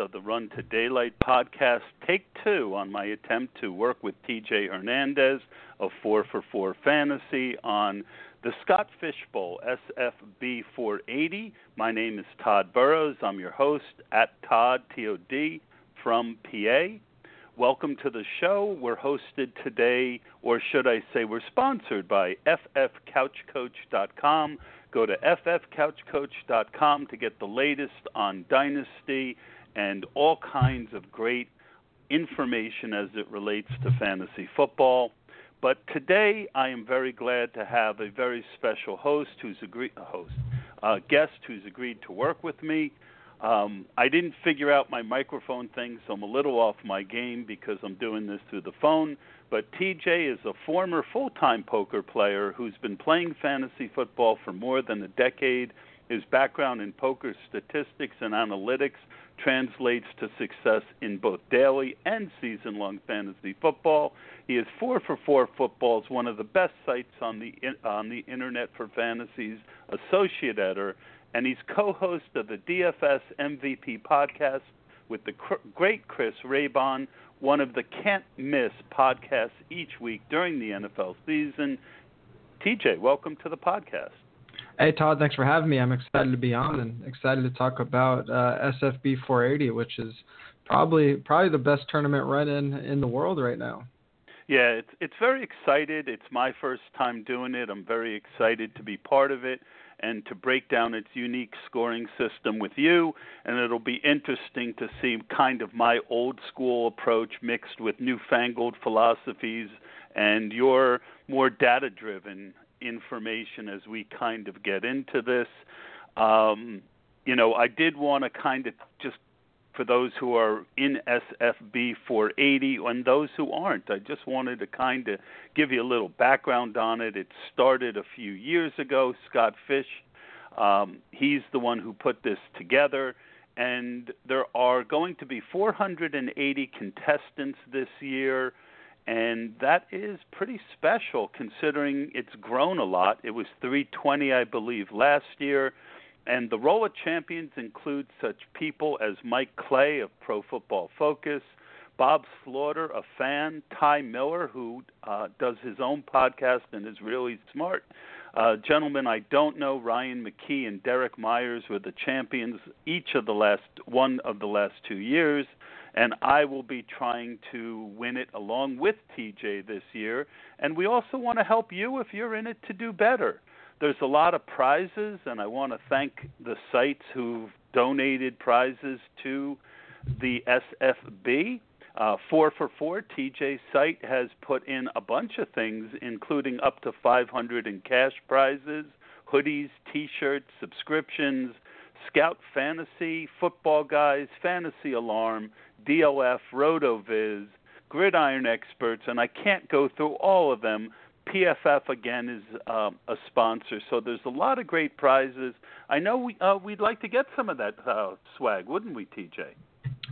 Of the Run to Daylight podcast, take two on my attempt to work with TJ Hernandez of 4 for 4 Fantasy on the Scott Fishbowl SFB 480. My name is Todd Burrows. I'm your host at Todd, T O D, from PA. Welcome to the show. We're hosted today, or should I say, we're sponsored by FFCouchCoach.com. Go to FFCouchCoach.com to get the latest on Dynasty and all kinds of great information as it relates to fantasy football. But today, I am very glad to have a very special host who's agreed, a host, a guest who's agreed to work with me. Um, I didn't figure out my microphone thing, so I'm a little off my game because I'm doing this through the phone. But TJ is a former full time poker player who's been playing fantasy football for more than a decade. His background in poker statistics and analytics translates to success in both daily and season long fantasy football. He is 4 for 4 Footballs, one of the best sites on the, on the internet for fantasies, associate editor, and he's co-host of the DFS MVP podcast with the cr- great Chris Raybon, one of the can't miss podcasts each week during the NFL season. TJ, welcome to the podcast. Hey Todd, thanks for having me. I'm excited to be on and excited to talk about uh, SFB 480, which is probably probably the best tournament run in in the world right now. Yeah, it's it's very excited. It's my first time doing it. I'm very excited to be part of it and to break down its unique scoring system with you. And it'll be interesting to see kind of my old school approach mixed with newfangled philosophies and your more data driven information as we kind of get into this. Um, you know, I did want to kind of just for those who are in SFB 480 and those who aren't. I just wanted to kind of give you a little background on it. It started a few years ago. Scott Fish, um, he's the one who put this together. And there are going to be 480 contestants this year. And that is pretty special considering it's grown a lot. It was 320, I believe, last year. And the roll of champions includes such people as Mike Clay of Pro Football Focus, Bob Slaughter, a fan, Ty Miller, who uh, does his own podcast and is really smart. Uh, gentlemen, I don't know, Ryan McKee and Derek Myers were the champions each of the last one of the last two years, and I will be trying to win it along with TJ this year. And we also want to help you if you're in it to do better there's a lot of prizes, and I want to thank the sites who've donated prizes to the SFB. Uh, four for four, TJ's site has put in a bunch of things, including up to 500 in cash prizes, hoodies, T-shirts, subscriptions, Scout Fantasy, Football Guys, Fantasy Alarm, DLF, RotoViz, Gridiron Experts, and I can't go through all of them, PFF again is um, a sponsor, so there's a lot of great prizes. I know we uh, we'd like to get some of that uh, swag, wouldn't we, TJ?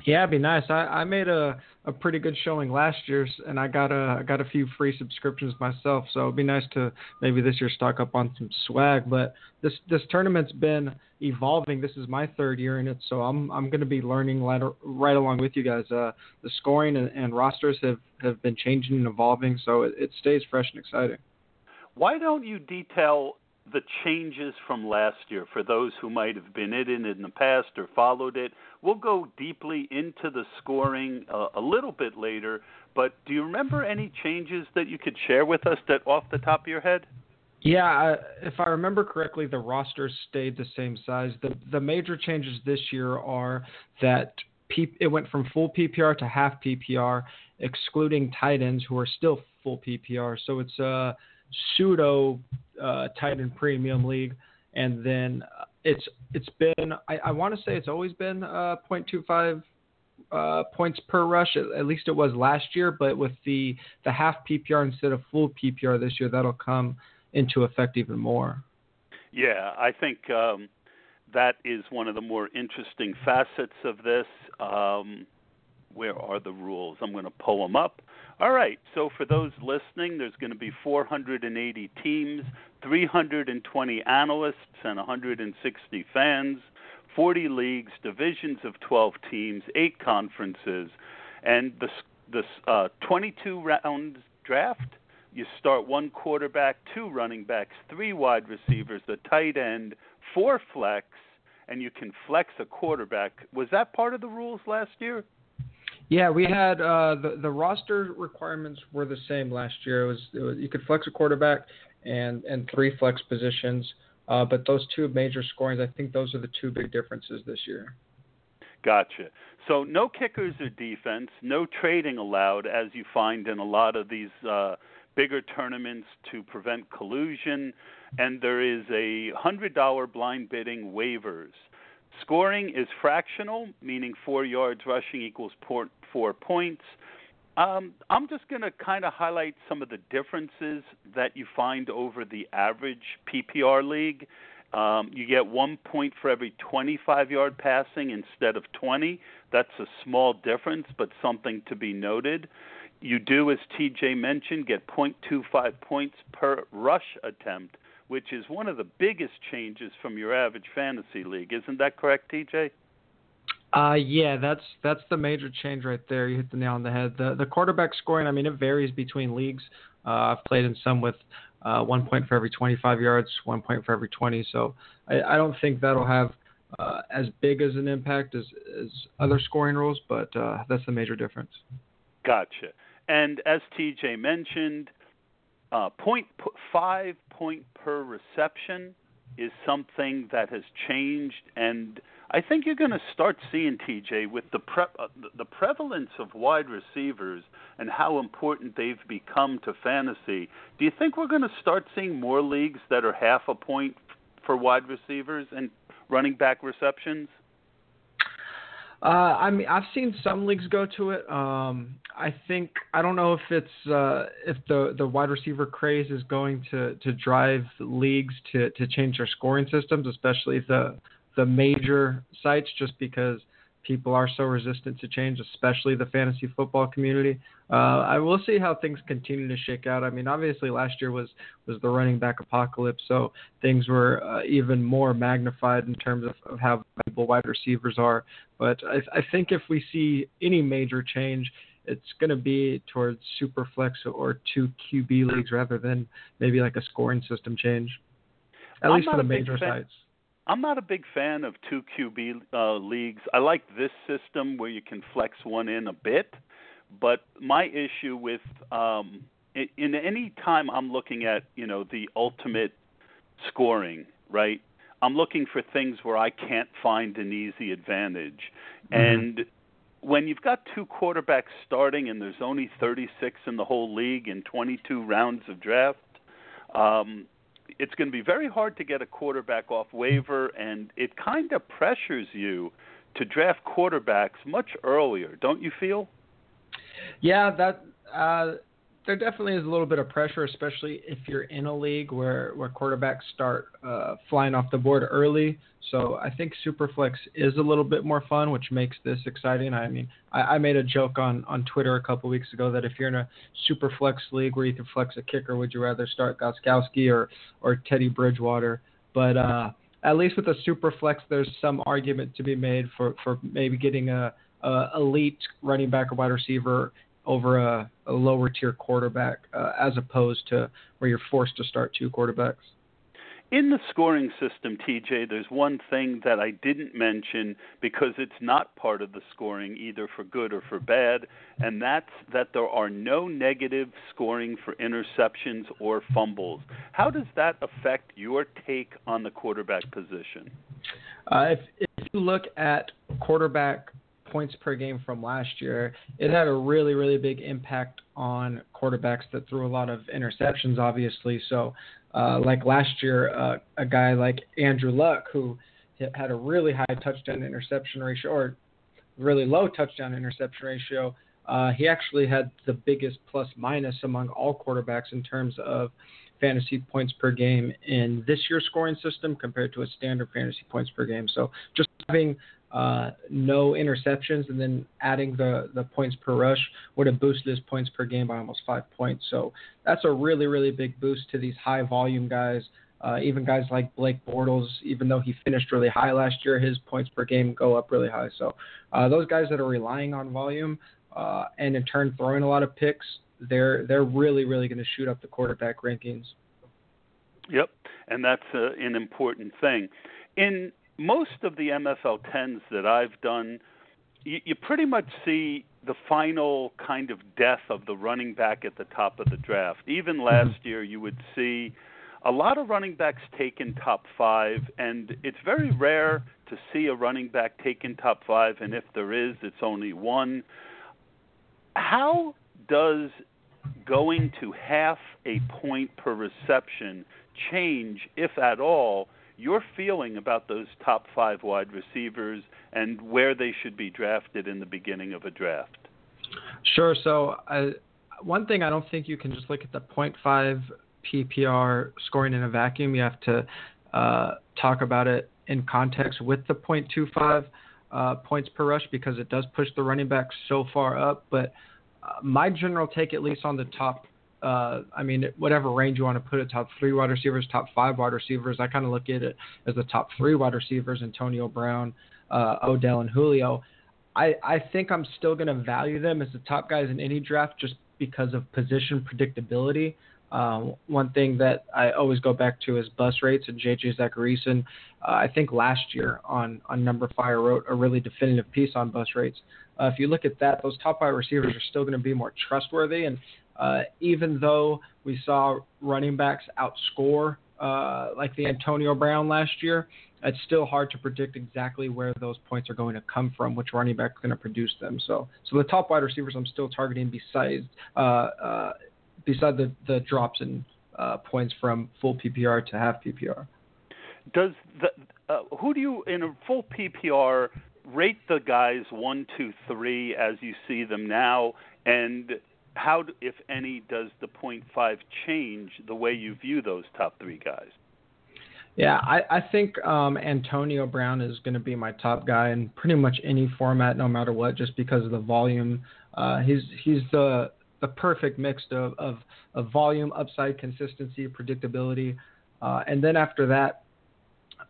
Yeah, it'd be nice. I, I made a, a pretty good showing last year, and I got a I got a few free subscriptions myself. So it'd be nice to maybe this year stock up on some swag. But this this tournament's been evolving. This is my third year in it, so I'm I'm going to be learning right, right along with you guys. Uh, the scoring and, and rosters have, have been changing and evolving, so it, it stays fresh and exciting. Why don't you detail the changes from last year for those who might have been in it in the past or followed it. We'll go deeply into the scoring uh, a little bit later, but do you remember any changes that you could share with us that off the top of your head? Yeah, if I remember correctly, the roster stayed the same size. The the major changes this year are that P, it went from full PPR to half PPR, excluding tight ends who are still full PPR. So it's a pseudo uh, tight end premium league, and then it's it's been I, I want to say it's always been uh, 0.25 uh, points per rush. At, least it was last year, but with the the half PPR instead of full PPR this year, that'll come into effect even more. Yeah, I think um, that is one of the more interesting facets of this. Um, where are the rules? I'm going to pull them up. All right, so for those listening, there's going to be 480 teams, 320 analysts, and 160 fans, 40 leagues, divisions of 12 teams, eight conferences, and the the uh, 22 round draft. You start one quarterback, two running backs, three wide receivers, the tight end, four flex, and you can flex a quarterback. Was that part of the rules last year? Yeah, we had uh, the the roster requirements were the same last year. It was, it was you could flex a quarterback and and three flex positions, uh, but those two major scorings, I think those are the two big differences this year. Gotcha. So no kickers or defense, no trading allowed, as you find in a lot of these uh, bigger tournaments to prevent collusion, and there is a hundred dollar blind bidding waivers. Scoring is fractional, meaning four yards rushing equals four points. Um, I'm just going to kind of highlight some of the differences that you find over the average PPR league. Um, you get one point for every 25 yard passing instead of 20. That's a small difference, but something to be noted. You do, as TJ mentioned, get 0.25 points per rush attempt which is one of the biggest changes from your average fantasy league. Isn't that correct, TJ? Uh, yeah, that's that's the major change right there. You hit the nail on the head. The the quarterback scoring, I mean, it varies between leagues. Uh, I've played in some with uh, one point for every 25 yards, one point for every 20. So I, I don't think that'll have uh, as big as an impact as, as other scoring rules, but uh, that's the major difference. Gotcha. And as TJ mentioned, uh, point five point per reception is something that has changed, and I think you're going to start seeing TJ with the pre- uh, the prevalence of wide receivers and how important they've become to fantasy. Do you think we're going to start seeing more leagues that are half a point for wide receivers and running back receptions? Uh, I mean, I've seen some leagues go to it. Um, I think I don't know if it's uh, if the the wide receiver craze is going to to drive leagues to to change their scoring systems, especially if the the major sites, just because people are so resistant to change, especially the fantasy football community. Uh, I will see how things continue to shake out. I mean, obviously last year was was the running back apocalypse, so things were uh, even more magnified in terms of, of how valuable wide receivers are. But I, I think if we see any major change, it's going to be towards super flex or two QB leagues rather than maybe like a scoring system change. At I'm least for the major sites. I'm not a big fan of two QB uh, leagues. I like this system where you can flex one in a bit, but my issue with um, in, in any time I'm looking at you know the ultimate scoring, right? I'm looking for things where I can't find an easy advantage, mm-hmm. and when you've got two quarterbacks starting and there's only 36 in the whole league in 22 rounds of draft, um, it's going to be very hard to get a quarterback off waiver, and it kind of pressures you to draft quarterbacks much earlier, don't you feel? Yeah, that uh, there definitely is a little bit of pressure, especially if you're in a league where where quarterbacks start uh, flying off the board early. So I think Superflex is a little bit more fun, which makes this exciting. I mean, I, I made a joke on on Twitter a couple weeks ago that if you're in a Superflex league where you can flex a kicker, would you rather start Gostkowski or or Teddy Bridgewater? But uh, at least with a Superflex, there's some argument to be made for for maybe getting a, a elite running back or wide receiver over a, a lower tier quarterback uh, as opposed to where you're forced to start two quarterbacks. in the scoring system, TJ, there's one thing that I didn't mention because it's not part of the scoring either for good or for bad, and that's that there are no negative scoring for interceptions or fumbles. How does that affect your take on the quarterback position? Uh, if, if you look at quarterback points per game from last year, it had a really, really big impact on quarterbacks that threw a lot of interceptions, obviously. So uh, like last year, uh, a guy like Andrew Luck, who had a really high touchdown interception ratio or really low touchdown interception ratio, uh, he actually had the biggest plus minus among all quarterbacks in terms of fantasy points per game in this year's scoring system compared to a standard fantasy points per game. So just having uh, no interceptions, and then adding the, the points per rush would have boosted his points per game by almost five points. So that's a really, really big boost to these high volume guys. Uh, even guys like Blake Bortles, even though he finished really high last year, his points per game go up really high. So uh, those guys that are relying on volume uh, and in turn throwing a lot of picks, they're they're really, really going to shoot up the quarterback rankings. Yep, and that's uh, an important thing. In most of the MFL 10s that I've done, you, you pretty much see the final kind of death of the running back at the top of the draft. Even mm-hmm. last year, you would see a lot of running backs taken top five, and it's very rare to see a running back taken top five, and if there is, it's only one. How does going to half a point per reception change, if at all, your feeling about those top five wide receivers and where they should be drafted in the beginning of a draft. Sure. So, uh, one thing I don't think you can just look at the 0.5 PPR scoring in a vacuum. You have to uh, talk about it in context with the 0.25 uh, points per rush because it does push the running back so far up. But my general take, at least on the top uh, I mean, whatever range you want to put it, top three wide receivers, top five wide receivers. I kind of look at it as the top three wide receivers: Antonio Brown, uh, Odell, and Julio. I I think I'm still going to value them as the top guys in any draft just because of position predictability. Um, one thing that I always go back to is bust rates, and JJ Zachariason, uh, I think last year on on numberFire wrote a really definitive piece on bust rates. Uh, if you look at that, those top five receivers are still going to be more trustworthy, and uh, even though we saw running backs outscore uh, like the Antonio Brown last year, it's still hard to predict exactly where those points are going to come from, which running back is going to produce them. So, so the top wide receivers I'm still targeting besides uh, uh, beside the the drops in uh, points from full PPR to half PPR. Does the uh, who do you in a full PPR rate the guys one, two, three as you see them now, and how, if any, does the point five change the way you view those top three guys? Yeah, I, I think um, Antonio Brown is going to be my top guy in pretty much any format, no matter what, just because of the volume. Uh, he's he's the the perfect mix of, of, of volume, upside, consistency, predictability, uh, and then after that,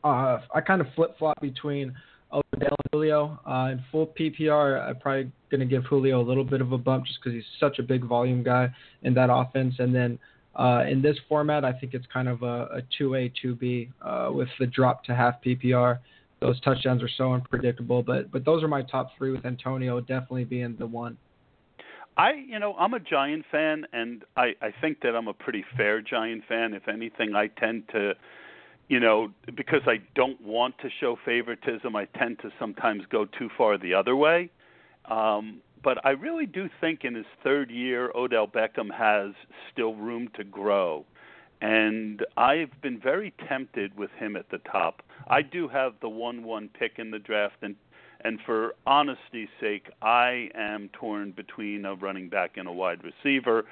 uh, I kind of flip flop between Odell and Julio. Uh, in full PPR, I'm probably going to give Julio a little bit of a bump just because he's such a big volume guy in that offense. And then uh, in this format, I think it's kind of a, a 2A, 2B uh, with the drop to half PPR. Those touchdowns are so unpredictable, but but those are my top three with Antonio definitely being the one. I, you know, I'm a Giant fan, and I, I think that I'm a pretty fair Giant fan. If anything, I tend to you know, because I don't want to show favoritism, I tend to sometimes go too far the other way. Um, but I really do think in his third year, Odell Beckham has still room to grow. And I've been very tempted with him at the top. I do have the 1 1 pick in the draft, and, and for honesty's sake, I am torn between a running back and a wide receiver.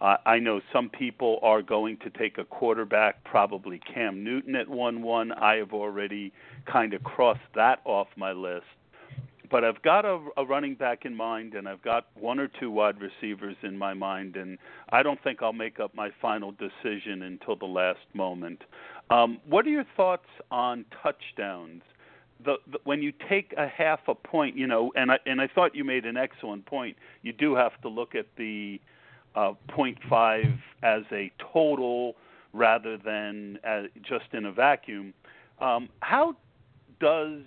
Uh, I know some people are going to take a quarterback, probably Cam Newton at 1 1. I have already kind of crossed that off my list. But I've got a, a running back in mind, and I've got one or two wide receivers in my mind, and I don't think I'll make up my final decision until the last moment. Um, what are your thoughts on touchdowns? The, the, when you take a half a point, you know, and I and I thought you made an excellent point. You do have to look at the uh, 0.5 as a total rather than uh, just in a vacuum. Um, how does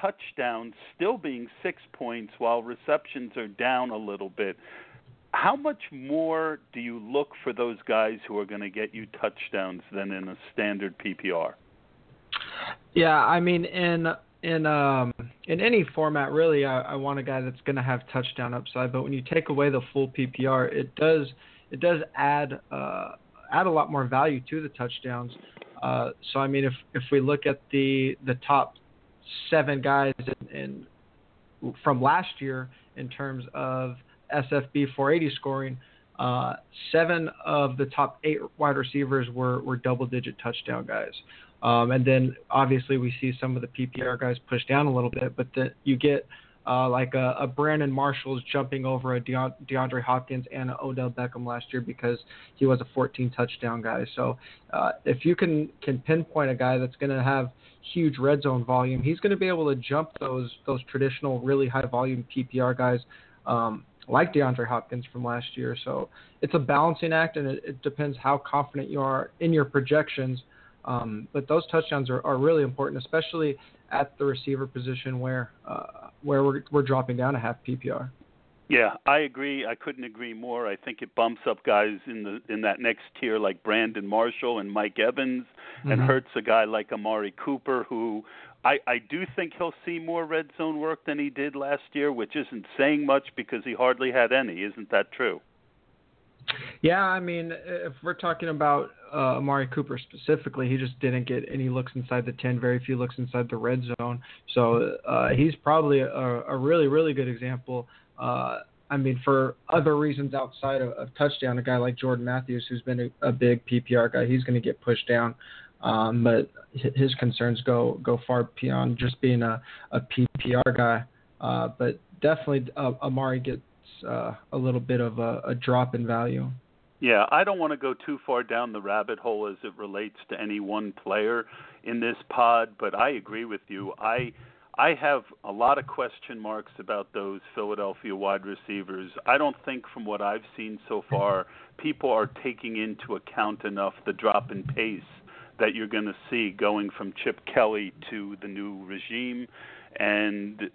touchdowns still being six points while receptions are down a little bit? How much more do you look for those guys who are going to get you touchdowns than in a standard PPR? Yeah, I mean in in um in any format really I, I want a guy that's going to have touchdown upside, but when you take away the full PPR, it does it does add uh add a lot more value to the touchdowns. Uh, so I mean, if if we look at the the top seven guys in, in from last year in terms of SFB 480 scoring, uh, seven of the top eight wide receivers were were double digit touchdown guys. Um, and then obviously we see some of the PPR guys push down a little bit, but then you get uh, like a, a Brandon Marshall's jumping over a DeAndre Hopkins and an Odell Beckham last year because he was a 14 touchdown guy. So uh, if you can can pinpoint a guy that's going to have huge red zone volume, he's going to be able to jump those those traditional really high volume PPR guys. Um, like DeAndre Hopkins from last year. So it's a balancing act, and it, it depends how confident you are in your projections. Um, but those touchdowns are, are really important, especially at the receiver position where uh, where we're we're dropping down a half PPR. Yeah, I agree. I couldn't agree more. I think it bumps up guys in the in that next tier like Brandon Marshall and Mike Evans, mm-hmm. and hurts a guy like Amari Cooper, who I I do think he'll see more red zone work than he did last year, which isn't saying much because he hardly had any. Isn't that true? Yeah, I mean, if we're talking about uh, Amari Cooper specifically, he just didn't get any looks inside the 10, very few looks inside the red zone. So uh, he's probably a, a really, really good example. Uh, I mean, for other reasons outside of, of touchdown, a guy like Jordan Matthews, who's been a, a big PPR guy, he's going to get pushed down. Um, but his concerns go go far beyond just being a, a PPR guy. Uh, but definitely, uh, Amari gets uh, a little bit of a, a drop in value. Yeah, I don't want to go too far down the rabbit hole as it relates to any one player in this pod, but I agree with you. I I have a lot of question marks about those Philadelphia wide receivers. I don't think from what I've seen so far people are taking into account enough the drop in pace that you're going to see going from Chip Kelly to the new regime and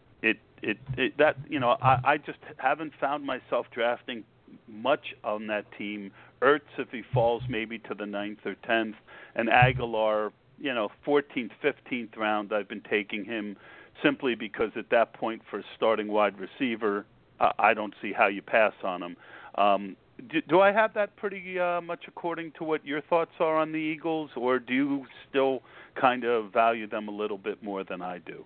it it, that you know I, I just haven't found myself drafting much on that team. Ertz if he falls maybe to the ninth or tenth, and Agholor, you know, 14th, 15th round. I've been taking him simply because at that point for starting wide receiver, uh, I don't see how you pass on him. Um, do, do I have that pretty uh, much according to what your thoughts are on the Eagles, or do you still kind of value them a little bit more than I do?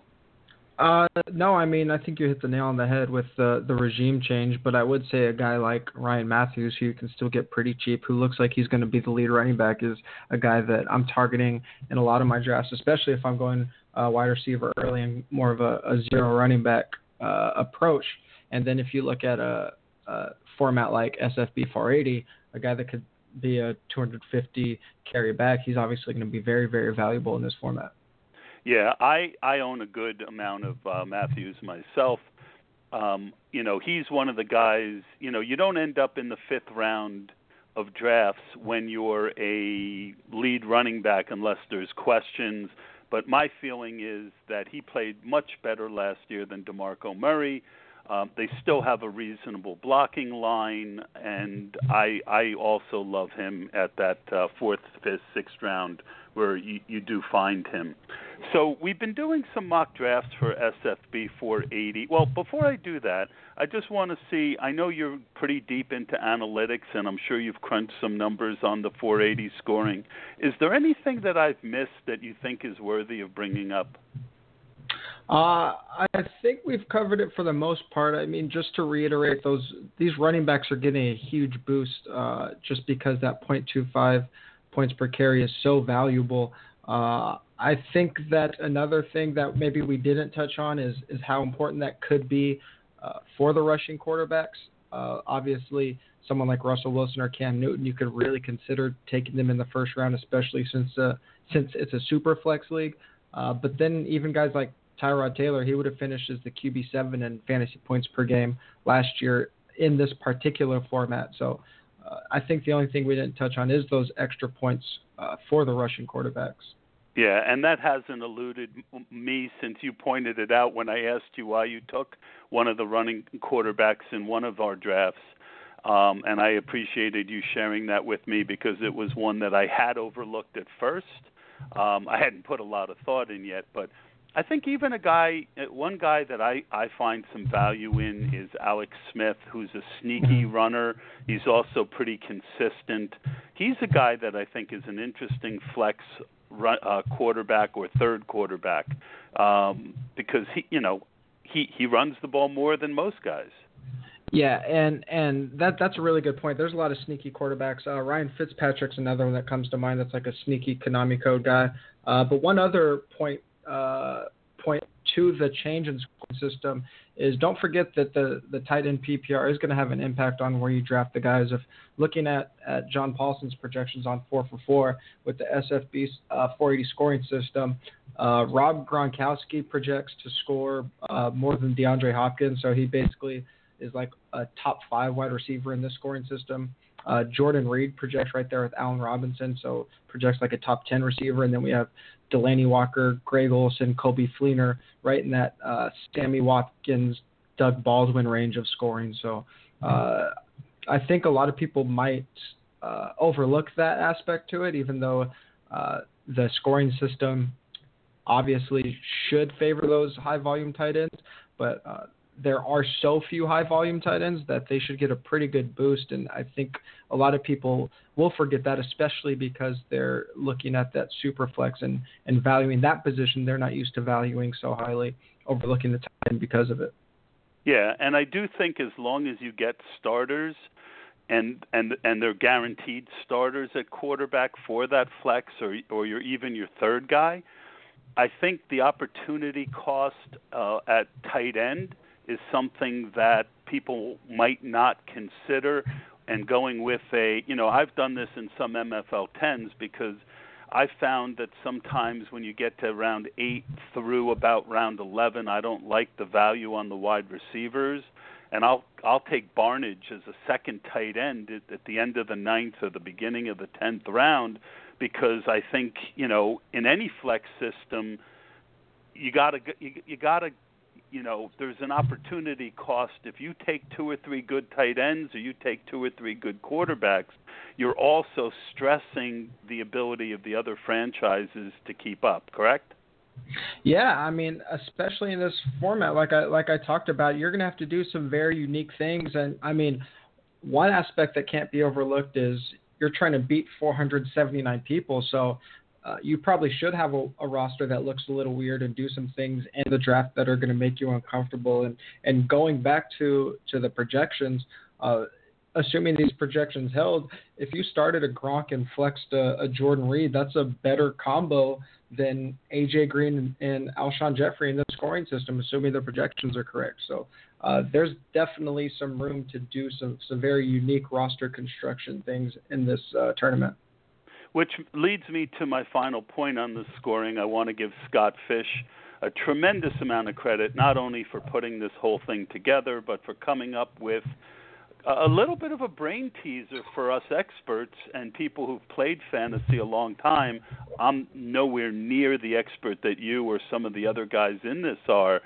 Uh, no, I mean I think you hit the nail on the head with the the regime change, but I would say a guy like Ryan Mathews, who you can still get pretty cheap, who looks like he's going to be the lead running back, is a guy that I'm targeting in a lot of my drafts, especially if I'm going uh, wide receiver early and more of a, a zero running back uh, approach. And then if you look at a, a format like SFB 480, a guy that could be a 250 carry back, he's obviously going to be very very valuable in this format. Yeah, I I own a good amount of uh, Mathews myself. Um, you know, he's one of the guys. You know, you don't end up in the fifth round of drafts when you're a lead running back unless there's questions. But my feeling is that he played much better last year than DeMarco Murray. Um, they still have a reasonable blocking line, and I I also love him at that uh, fourth, fifth, sixth round where you, you do find him. So we've been doing some mock drafts for SFB 480. Well, before I do that, I just want to see. I know you're pretty deep into analytics, and I'm sure you've crunched some numbers on the 480 scoring. Is there anything that I've missed that you think is worthy of bringing up? Uh, I think we've covered it for the most part. I mean, just to reiterate, those these running backs are getting a huge boost uh, just because that 0.25 points per carry is so valuable. Uh, I think that another thing that maybe we didn't touch on is is how important that could be uh, for the rushing quarterbacks. Uh, obviously, someone like Russell Wilson or Cam Newton, you could really consider taking them in the first round, especially since uh, since it's a super flex league. Uh, but then even guys like Tyrod Taylor, he would have finished as the QB seven in fantasy points per game last year in this particular format. So uh, I think the only thing we didn't touch on is those extra points uh, for the Russian quarterbacks. Yeah, and that hasn't eluded me since you pointed it out when I asked you why you took one of the running quarterbacks in one of our drafts. Um, and I appreciated you sharing that with me because it was one that I had overlooked at first. Um, I hadn't put a lot of thought in yet, but I think even a guy, uh, one guy that I I find some value in is Alex Smith, who's a sneaky mm-hmm. runner. He's also pretty consistent. He's a guy that I think is an interesting flex run, uh, quarterback or third quarterback um, because he, you know, he he runs the ball more than most guys. Yeah, and and that that's a really good point. There's a lot of sneaky quarterbacks. Uh, Ryan Fitzpatrick's another one that comes to mind. That's like a sneaky Konami code guy. Uh, but one other point point to the change in scoring system is don't forget that the the tight end PPR is going to have an impact on where you draft the guys. If looking at at John Paulsen's projections on four for four with the SFB uh, 480 scoring system, uh, Rob Gronkowski projects to score uh, more than DeAndre Hopkins, so he basically is like a top five wide receiver in this scoring system. Uh, Jordan Reed projects right there with Allen Robinson, so projects like a top 10 receiver. And then we have Delanie Walker, Greg Olsen, Coby Fleener, right in that uh, Sammy Watkins, Doug Baldwin range of scoring. So uh, I think a lot of people might uh, overlook that aspect to it, even though uh, the scoring system obviously should favor those high volume tight ends. But uh, there are so few high volume tight ends that they should get a pretty good boost. And I think a lot of people will forget that, especially because they're looking at that super flex and, and valuing that position they're not used to valuing so highly, overlooking the tight end because of it. Yeah, and I do think as long as you get starters and and and they're guaranteed starters at quarterback for that flex or or you're even your third guy, I think the opportunity cost uh, at tight end is something that people might not consider and going with a you know I've done this in some MFL 10s because I found that sometimes when you get to round 8 through about round 11 I don't like the value on the wide receivers. And I'll I'll take Barnidge as a second tight end at, at the end of the ninth or the beginning of the 10th round because I think you know in any flex system you got to you, you got to you know, there's an opportunity cost. If you take two or three good tight ends or you take two or three good quarterbacks, you're also stressing the ability of the other franchises to keep up, correct? Yeah, I mean, especially in this format, like I like I talked about, you're gonna have to do some very unique things, and I mean, one aspect that can't be overlooked is you're trying to beat 479 people. So uh, you probably should have a, a, roster that looks a little weird and do some things in the draft that are going to make you uncomfortable. And and going back to to the projections, uh, assuming these projections held, if you started a Gronk and flexed a, a Jordan Reed, that's a better combo than AJ Green and Alshon Jeffery in the scoring system, assuming the projections are correct. So. Uh, there's definitely some room to do some, some very unique roster construction things in this uh, tournament. Which leads me to my final point on the scoring. I want to give Scott Fish a tremendous amount of credit, not only for putting this whole thing together, but for coming up with a little bit of a brain teaser for us experts and people who've played fantasy a long time. I'm nowhere near the expert that you or some of the other guys in this are,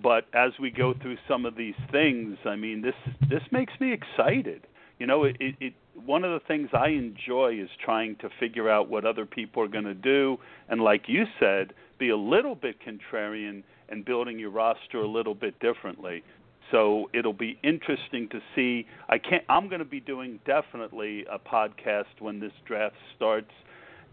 but as we go through some of these things, I mean, this this makes me excited. You know, it, it one of the things I enjoy is trying to figure out what other people are going to do, and like you said, be a little bit contrarian and building your roster a little bit differently. So it'll be interesting to see. I can't. I'm going to be doing definitely a podcast when this draft starts,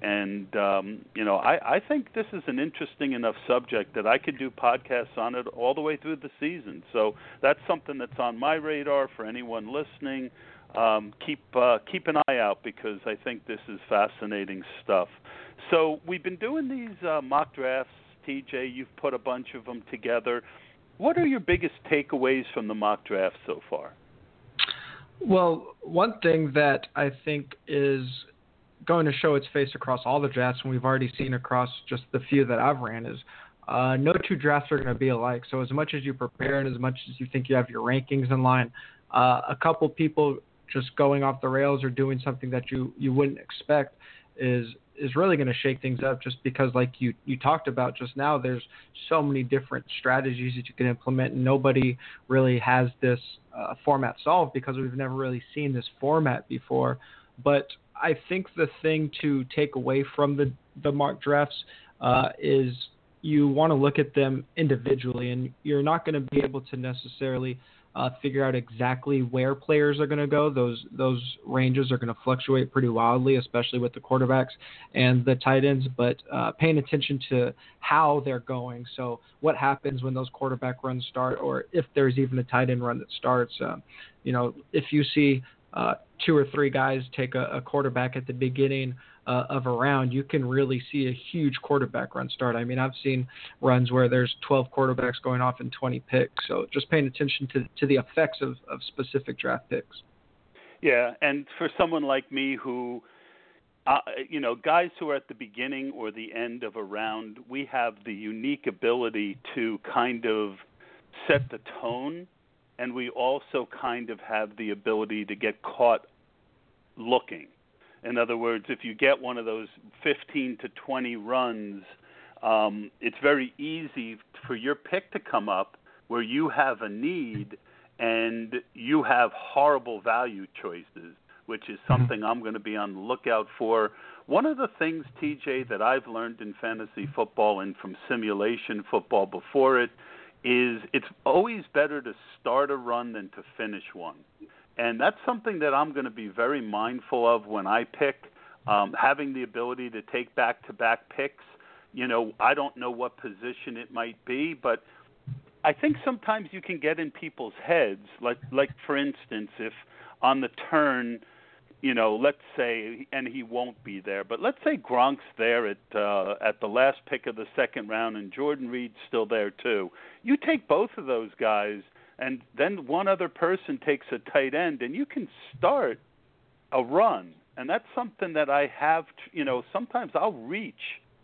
and um, you know, I, I think this is an interesting enough subject that I could do podcasts on it all the way through the season. So that's something that's on my radar for anyone listening um, keep uh, keep an eye out because I think this is fascinating stuff. So we've been doing these uh, mock drafts. TJ, you've put a bunch of them together. What are your biggest takeaways from the mock draft so far? Well, one thing that I think is going to show its face across all the drafts, and we've already seen across just the few that I've ran, is uh, no two drafts are going to be alike. So as much as you prepare and as much as you think you have your rankings in line, uh, a couple people just going off the rails or doing something that you you wouldn't expect is is really going to shake things up just because like you you talked about just now there's so many different strategies that you can implement and nobody really has this uh, format solved because we've never really seen this format before. But I think the thing to take away from the the mock drafts uh, is you want to look at them individually and you're not going to be able to necessarily uh, figure out exactly where players are going to go. Those those ranges are going to fluctuate pretty wildly, especially with the quarterbacks and the tight ends. But uh, paying attention to how they're going. So what happens when those quarterback runs start, or if there's even a tight end run that starts. Uh, you know, if you see uh, two or three guys take a, a quarterback at the beginning uh, of a round, you can really see a huge quarterback run start. I mean, I've seen runs where there's 12 quarterbacks going off in 20 picks. So just paying attention to to the effects of, of specific draft picks. Yeah, and for someone like me who, uh, you know, guys who are at the beginning or the end of a round, we have the unique ability to kind of set the tone, and we also kind of have the ability to get caught looking. In other words, if you get one of those 15 to 20 runs, um, it's very easy for your pick to come up where you have a need and you have horrible value choices, which is mm-hmm. something I'm going to be on the lookout for. One of the things, TJ, that I've learned in fantasy football and from simulation football before it is it's always better to start a run than to finish one and that's something that I'm going to be very mindful of when I pick. Um, having the ability to take back-to-back picks, you know, I don't know what position it might be, but I think sometimes you can get in people's heads. Like, like for instance, if on the turn, you know, let's say, and he won't be there, but let's say Gronk's there at uh, at the last pick of the second round, and Jordan Reed's still there too. You take both of those guys and then one other person takes a tight end, and you can start a run. And that's something that I have, you know, sometimes I'll reach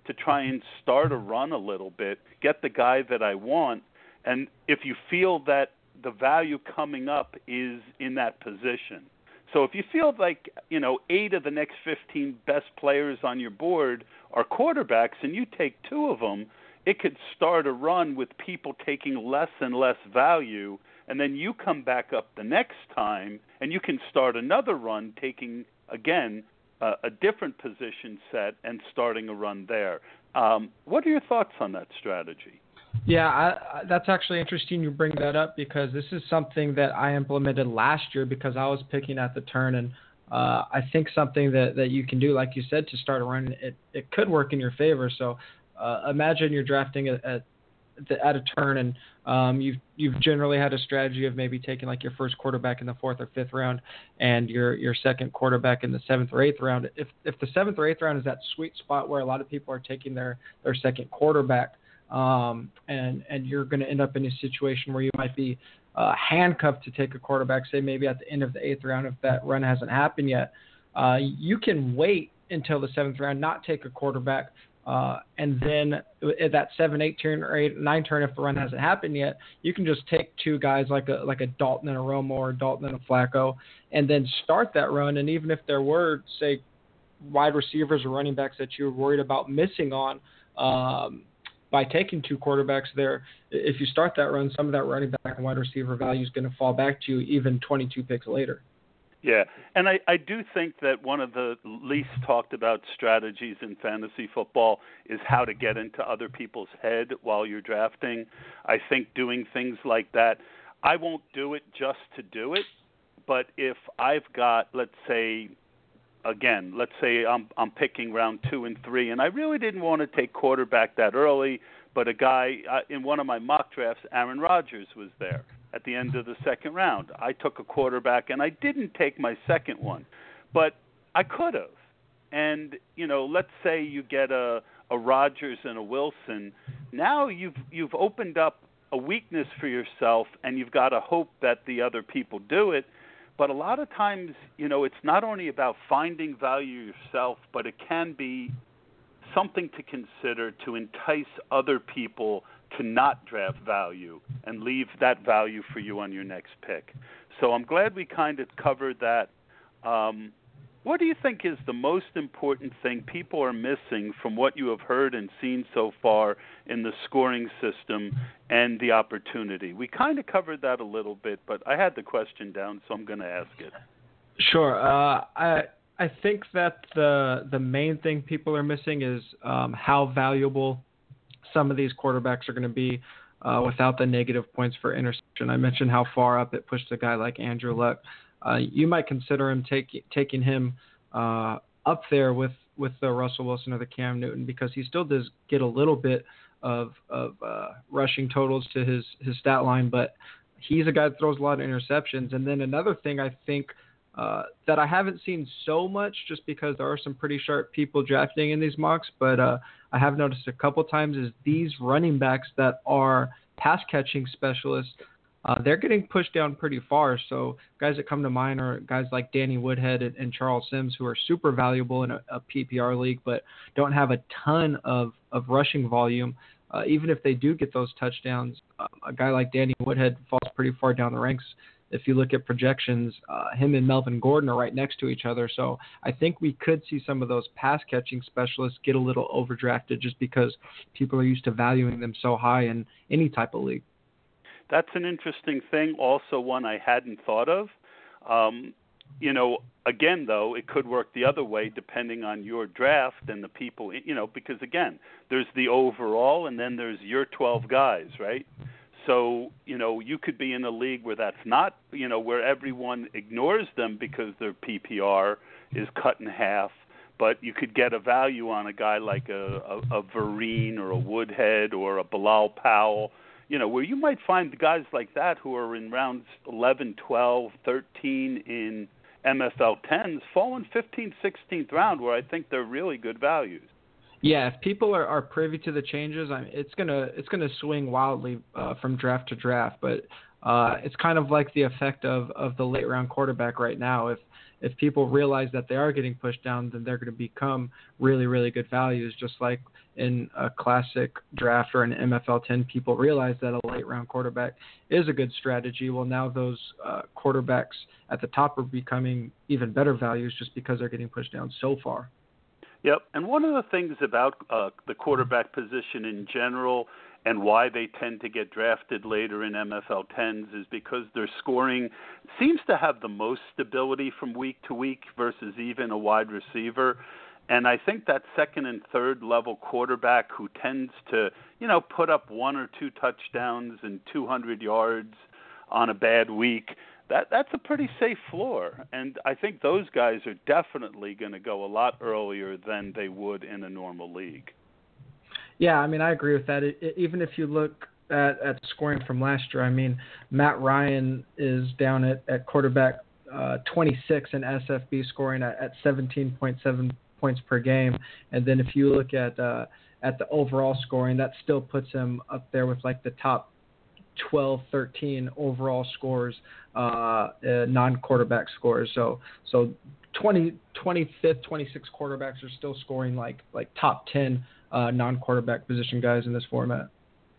to try and start a run a little bit, get the guy that I want. And if you feel that the value coming up is in that position. So if you feel like, you know, eight of the next 15 best players on your board are quarterbacks and you take two of them, it could start a run with people taking less and less value and then you come back up the next time and you can start another run taking again uh, a different position set and starting a run there. Um, what are your thoughts on that strategy yeah, I, that's actually interesting you bring that up because this is something that I implemented last year because I was picking at the turn and uh, I think something that, that you can do, like you said, to start a run, it, it could work in your favor. So uh, imagine you're drafting at, at, at a turn and um, you've you've generally had a strategy of maybe taking like your first quarterback in the fourth or fifth round and your your second quarterback in the seventh or eighth round. If if the seventh or eighth round is that sweet spot where a lot of people are taking their their second quarterback, um, and and you're going to end up in a situation where you might be uh, handcuffed to take a quarterback, say maybe at the end of the eighth round if that run hasn't happened yet. Uh, you can wait until the seventh round, not take a quarterback, uh, and then at that seven, eight turn or eight, nine turn, if the run hasn't happened yet, you can just take two guys like a like a Dalton and a Romo or Dalton and a Flacco, and then start that run. And even if there were say wide receivers or running backs that you're worried about missing on, um, by taking two quarterbacks there, if you start that run, some of that running back and wide receiver value is going to fall back to you even 22 picks later. Yeah, and I, I do think that one of the least talked about strategies in fantasy football is how to get into other people's head while you're drafting. I think doing things like that, I won't do it just to do it, but if I've got, let's say, again, let's say I'm I'm picking round two and three, and I really didn't want to take quarterback that early, but a guy uh, in one of my mock drafts, Aaron Rodgers was there at the end of the second round. I took a quarterback and I didn't take my second one, but I could have. And you know, let's say you get a a Rodgers and a Wilson. Now you've you've opened up a weakness for yourself, and you've got to hope that the other people do it. But a lot of times, you know, it's not only about finding value yourself, but it can be something to consider to entice other people to not draft value and leave that value for you on your next pick. So I'm glad we kind of covered that. Um, what do you think is the most important thing people are missing from what you have heard and seen so far in the scoring system and the opportunity? We kind of covered that a little bit, but I had the question down, so I'm going to ask it. Sure. Uh, I I think that the the main thing people are missing is um, how valuable some of these quarterbacks are going to be uh, without the negative points for interception. I mentioned how far up it pushed a guy like Andrew Luck. Uh, you might consider him taking taking him uh, up there with with the Russell Wilson or the Cam Newton because he still does get a little bit of of uh, rushing totals to his his stat line, but he's a guy that throws a lot of interceptions. And then another thing I think uh, that I haven't seen so much just because there are some pretty sharp people drafting in these mocks, but uh, I have noticed a couple times is these running backs that are pass catching specialists, uh, they're getting pushed down pretty far. So guys that come to mind are guys like Danny Woodhead and, and Charles Sims, who are super valuable in a, a, PPR league, but don't have a ton of, of rushing volume. Uh, even if they do get those touchdowns, uh, a guy like Danny Woodhead falls pretty far down the ranks if you look at projections, uh, him and Melvin Gordon are right next to each other. So I think we could see some of those pass catching specialists get a little overdrafted just because people are used to valuing them so high in any type of league. That's an interesting thing. Also, one I hadn't thought of. Um, you know, again, though, it could work the other way depending on your draft and the people, you know, because again, there's the overall and then there's your 12 guys, right? So, you know, you could be in a league where that's not, you know, where everyone ignores them because their PPR is cut in half. But you could get a value on a guy like a, a, a Vereen or a Woodhead or a Bilal Powell, you know, where you might find guys like that who are in rounds 11, 12, 13 in MFL 10s fall in 15th, 16th round, where I think they're really good values. Yeah, if people are, are privy to the changes, I mean, it's gonna it's gonna swing wildly uh, from draft to draft. But uh, it's kind of like the effect of, of the late round quarterback right now. If if people realize that they are getting pushed down, then they're going to become really really good values. Just like in a classic draft or an MFL 10, people realize that a late round quarterback is a good strategy. Well, now those uh, quarterbacks at the top are becoming even better values just because they're getting pushed down so far. Yep, and one of the things about uh, the quarterback position in general and why they tend to get drafted later in MFL 10s is because their scoring seems to have the most stability from week to week versus even a wide receiver. And I think that second and third level quarterback who tends to, you know, put up one or two touchdowns and 200 yards on a bad week that that's a pretty safe floor, and I think those guys are definitely going to go a lot earlier than they would in a normal league. Yeah, I mean, I agree with that. It, it, even if you look at, at scoring from last year, I mean, Matt Ryan is down at, at quarterback uh, 26 in SFB scoring at, at 17.7 points per game, and then if you look at uh, at the overall scoring, that still puts him up there with like the top 12, 13 overall scores, uh, uh, non-quarterback scores. So so 20, 25th, 26 quarterbacks are still scoring like like top 10 uh, non-quarterback position guys in this format.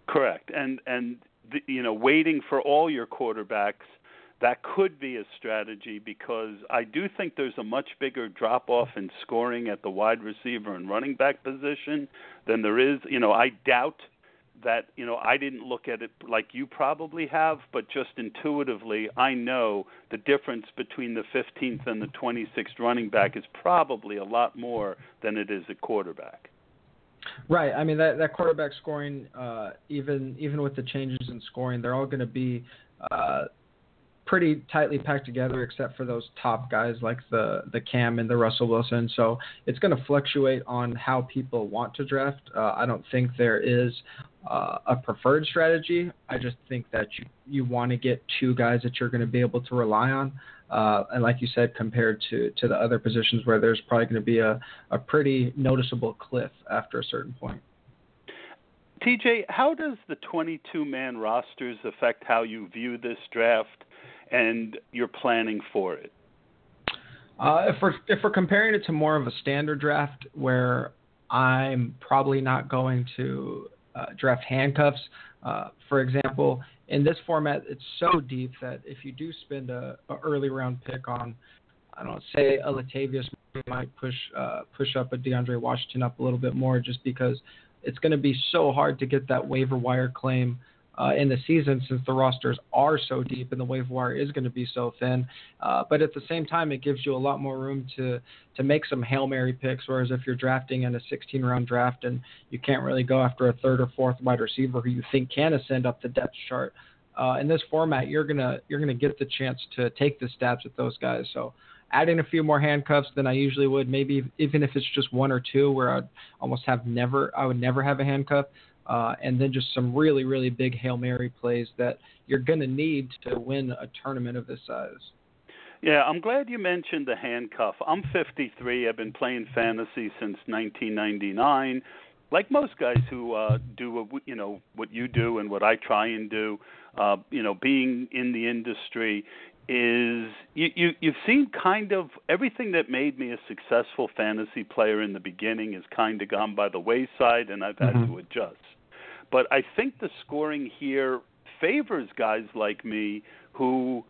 Correct, and and the, you know waiting for all your quarterbacks that could be a strategy because I do think there's a much bigger drop off in scoring at the wide receiver and running back position than there is. You know, I doubt that you know I didn't look at it like you probably have, but just intuitively I know the difference between the 15th and the 26th running back is probably a lot more than it is a quarterback. Right. I mean that that quarterback scoring, uh, even even with the changes in scoring, they're all going to be uh, pretty tightly packed together, except for those top guys like the the Cam and the Russell Wilson. So it's going to fluctuate on how people want to draft. Uh, I don't think there is uh, a preferred strategy. I just think that you you want to get two guys that you're going to be able to rely on. Uh, and like you said, compared to, to the other positions where there's probably going to be a, a pretty noticeable cliff after a certain point. TJ, how does the 22 man rosters affect how you view this draft and you're planning for it? Uh, if we're if we're comparing it to more of a standard draft, where I'm probably not going to uh, draft handcuffs. Uh, for example, in this format, it's so deep that if you do spend a, a early round pick on, I don't know, say a Latavius, might push uh, push up a DeAndre Washington up a little bit more, just because it's going to be so hard to get that waiver wire claim uh, in the season since the rosters are so deep and the waiver wire is going to be so thin. Uh, but at the same time, it gives you a lot more room to to make some hail mary picks. Whereas if you're drafting in a 16 round draft and you can't really go after a third or fourth wide receiver who you think can ascend up the depth chart. Uh, in this format, you're gonna you're gonna get the chance to take the stabs at those guys. So adding a few more handcuffs than I usually would, maybe even if it's just one or two, where I'd almost have never, I would never have a handcuff uh, and then just some really, really big Hail Mary plays that you're going to need to win a tournament of this size. Yeah, I'm glad you mentioned the handcuff. I'm 53. I've been playing fantasy since 1999. Like most guys who uh, do what you know what you do and what I try and do, uh, you know, being in the industry is you, you you've seen kind of everything that made me a successful fantasy player in the beginning has kind of gone by the wayside, and I've had mm-hmm. to adjust. But I think the scoring here favors guys like me who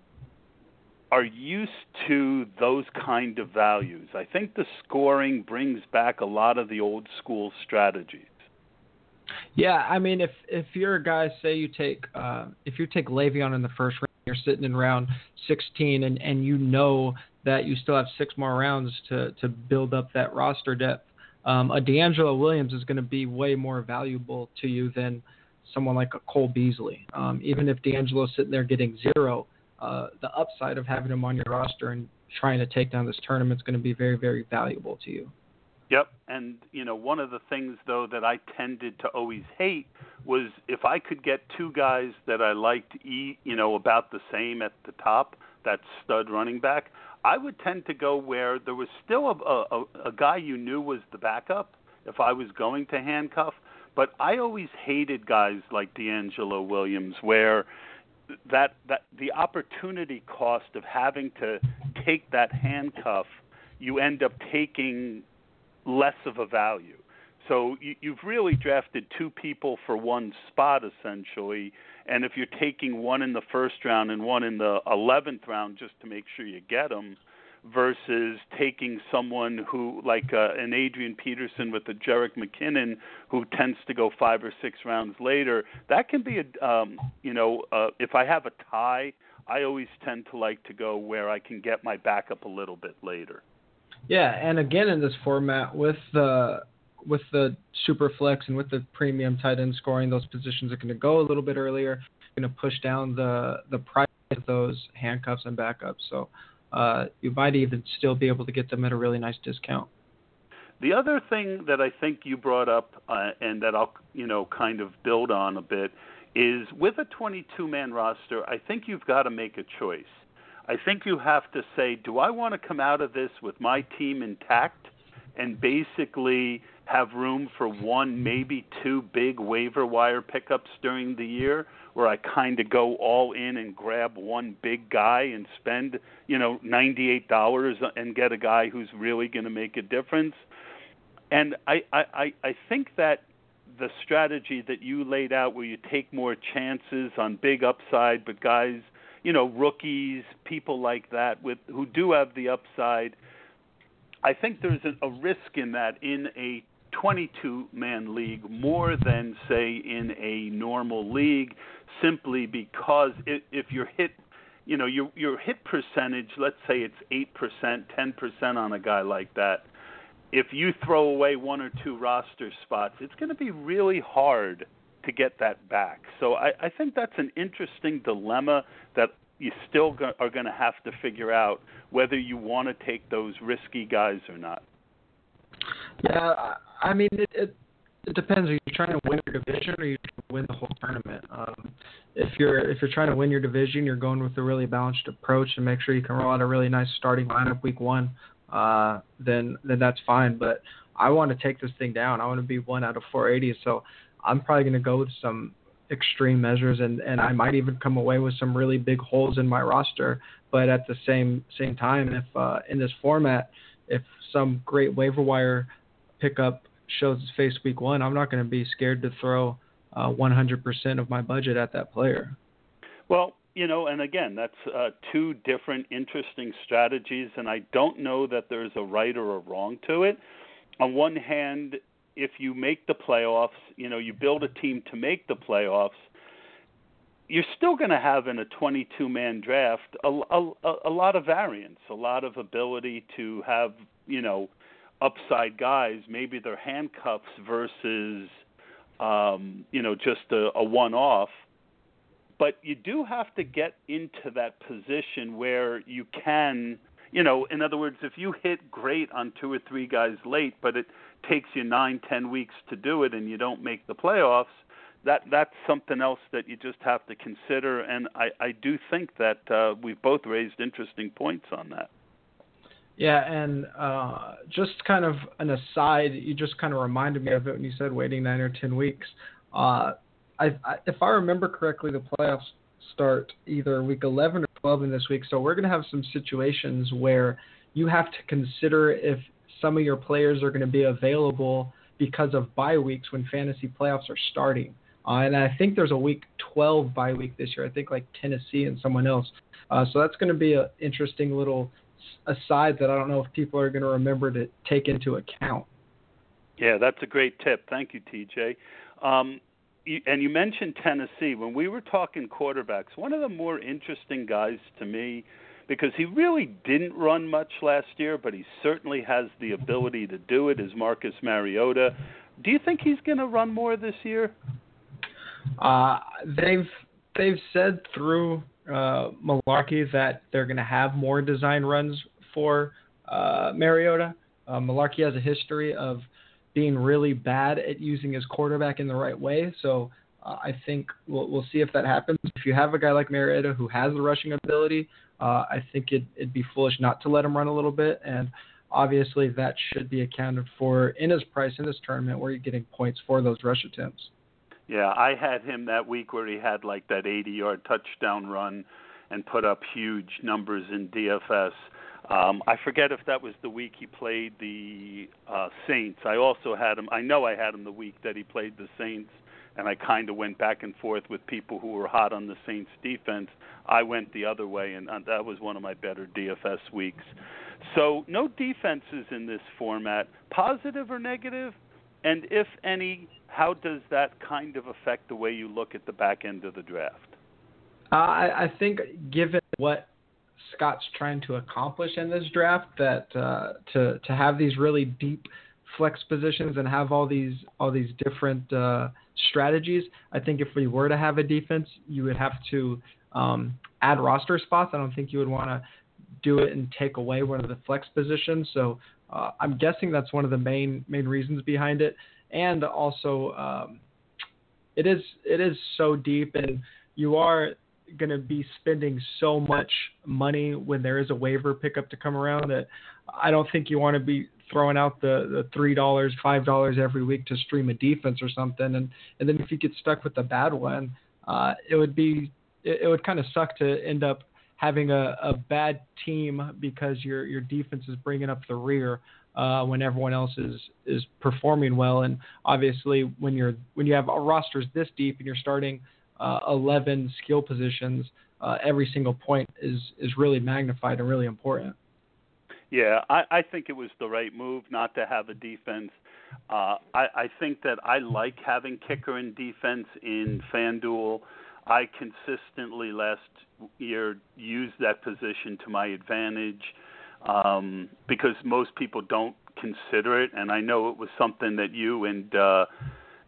are used to those kind of values. I think the scoring brings back a lot of the old school strategies. Yeah, I mean, if if you're a guy, say you take uh, if you take Le'Veon in the first round, you're sitting in round 16, and and you know that you still have six more rounds to to build up that roster depth um, a DeAngelo Williams is going to be way more valuable to you than someone like a Cole Beasley. Um, even if DeAngelo's sitting there getting zero, uh, the upside of having him on your roster and trying to take down this tournament is going to be very, very valuable to you. Yep, and you know one of the things though that I tended to always hate was if I could get two guys that I liked, you know, about the same at the top, that stud running back. I would tend to go where there was still a, a, a guy you knew was the backup if I was going to handcuff. But I always hated guys like DeAngelo Williams, where that that the opportunity cost of having to take that handcuff, you end up taking less of a value. So you, you've really drafted two people for one spot essentially, and if you're taking one in the first round and one in the 11th round just to make sure you get them, versus taking someone who, like uh, an Adrian Peterson with a Jerick McKinnon, who tends to go five or six rounds later, that can be a, um, you know, uh, if I have a tie, I always tend to like to go where I can get my backup a little bit later. Yeah, and again in this format with the with the super flex and with the premium tight end scoring, those positions are going to go a little bit earlier. Going to push down the the price of those handcuffs and backups. So uh, you might even still be able to get them at a really nice discount. The other thing that I think you brought up, uh, and that I'll you know kind of build on a bit, is with a 22-man roster, I think you've got to make a choice. I think you have to say, do I want to come out of this with my team intact and basically have room for one, maybe two big waiver wire pickups during the year, where I kind of go all in and grab one big guy and spend, you know, ninety-eight dollars and get a guy who's really going to make a difference. And I, I, I think that the strategy that you laid out, where you take more chances on big upside, but guys, you know, rookies, people like that with who do have the upside. I think there's a risk in that in a 22 man league more than, say, in a normal league, simply because if you're hit, you know, your, your hit percentage, let's say it's 8%, 10% on a guy like that, if you throw away one or two roster spots, it's going to be really hard to get that back. So I, I think that's an interesting dilemma that you still go, are going to have to figure out whether you want to take those risky guys or not. Yeah, I mean it, it. It depends. Are you trying to win your division, or are you trying to win the whole tournament? Um, if you're if you're trying to win your division, you're going with a really balanced approach and make sure you can roll out a really nice starting lineup week one. Uh, then then that's fine. But I want to take this thing down. I want to be one out of 480. So I'm probably going to go with some extreme measures, and and I might even come away with some really big holes in my roster. But at the same same time, if uh, in this format, if some great waiver wire pickup shows his face week one, I'm not going to be scared to throw uh, 100% of my budget at that player. Well, you know, and again, that's uh, two different interesting strategies, and I don't know that there's a right or a wrong to it. On one hand, if you make the playoffs, you know, you build a team to make the playoffs, you're still going to have in a 22 man draft a, a, a lot of variance, a lot of ability to have, you know, upside guys. Maybe they're handcuffs versus, um, you know, just a, a one off. But you do have to get into that position where you can, you know, in other words, if you hit great on two or three guys late, but it takes you nine, ten weeks to do it and you don't make the playoffs, that that's something else that you just have to consider. And I, I do think that uh, we've both raised interesting points on that. Yeah, and uh, just kind of an aside, you just kind of reminded me of it when you said waiting nine or ten weeks. Uh, I, I, if I remember correctly, the playoffs start either week 11 or 12 in this week, so we're going to have some situations where you have to consider if some of your players are going to be available because of bye weeks when fantasy playoffs are starting. Uh, and I think there's a week 12 bye week this year. I think like Tennessee and someone else. Uh, so that's going to be an interesting little aside that I don't know if people are going to remember to take into account. Yeah, that's a great tip. Thank you, TJ. Um, you, and you mentioned Tennessee. When we were talking quarterbacks, one of the more interesting guys to me, because he really didn't run much last year, but he certainly has the ability to do it, is Marcus Mariota. Do you think he's going to run more this year? Uh, they've they've said through uh, Mularkey that they're going to have more design runs for uh, Mariota. Uh, Mularkey has a history of being really bad at using his quarterback in the right way, so uh, I think we'll, we'll see if that happens. If you have a guy like Mariota who has the rushing ability, uh, I think it, it'd be foolish not to let him run a little bit, and obviously that should be accounted for in his price in this tournament where you're getting points for those rush attempts. Yeah, I had him that week where he had like that 80-yard touchdown run and put up huge numbers in DFS. Um, I forget if that was the week he played the uh, Saints. I also had him. I know I had him the week that he played the Saints, and I kind of went back and forth with people who were hot on the Saints defense. I went the other way, and uh, that was one of my better DFS weeks. So no defenses in this format, positive or negative, and if any, how does that kind of affect the way you look at the back end of the draft? Uh, I, I think, given what Scott's trying to accomplish in this draft, that uh, to to have these really deep flex positions and have all these all these different uh, strategies, I think if we were to have a defense, you would have to um, add roster spots. I don't think you would want to do it and take away one of the flex positions. So uh, I'm guessing that's one of the main main reasons behind it, and also um, it is it is so deep, and you are going to be spending so much money when there is a waiver pickup to come around that I don't think you want to be throwing out the the three dollars, five dollars every week to stream a defense or something, and and then if you get stuck with a bad one, uh, it would be it, it would kind of suck to end up having a, a bad team because your your defense is bringing up the rear uh, when everyone else is is performing well. And obviously, when you're when you have rosters this deep and you're starting uh, 11 skill positions, uh, every single point is is really magnified and really important. Yeah, I, I think it was the right move not to have a defense. Uh, I, I think that I like having kicker and defense in FanDuel. I consistently last year used that position to my advantage um, because most people don't consider it, and I know it was something that you and uh,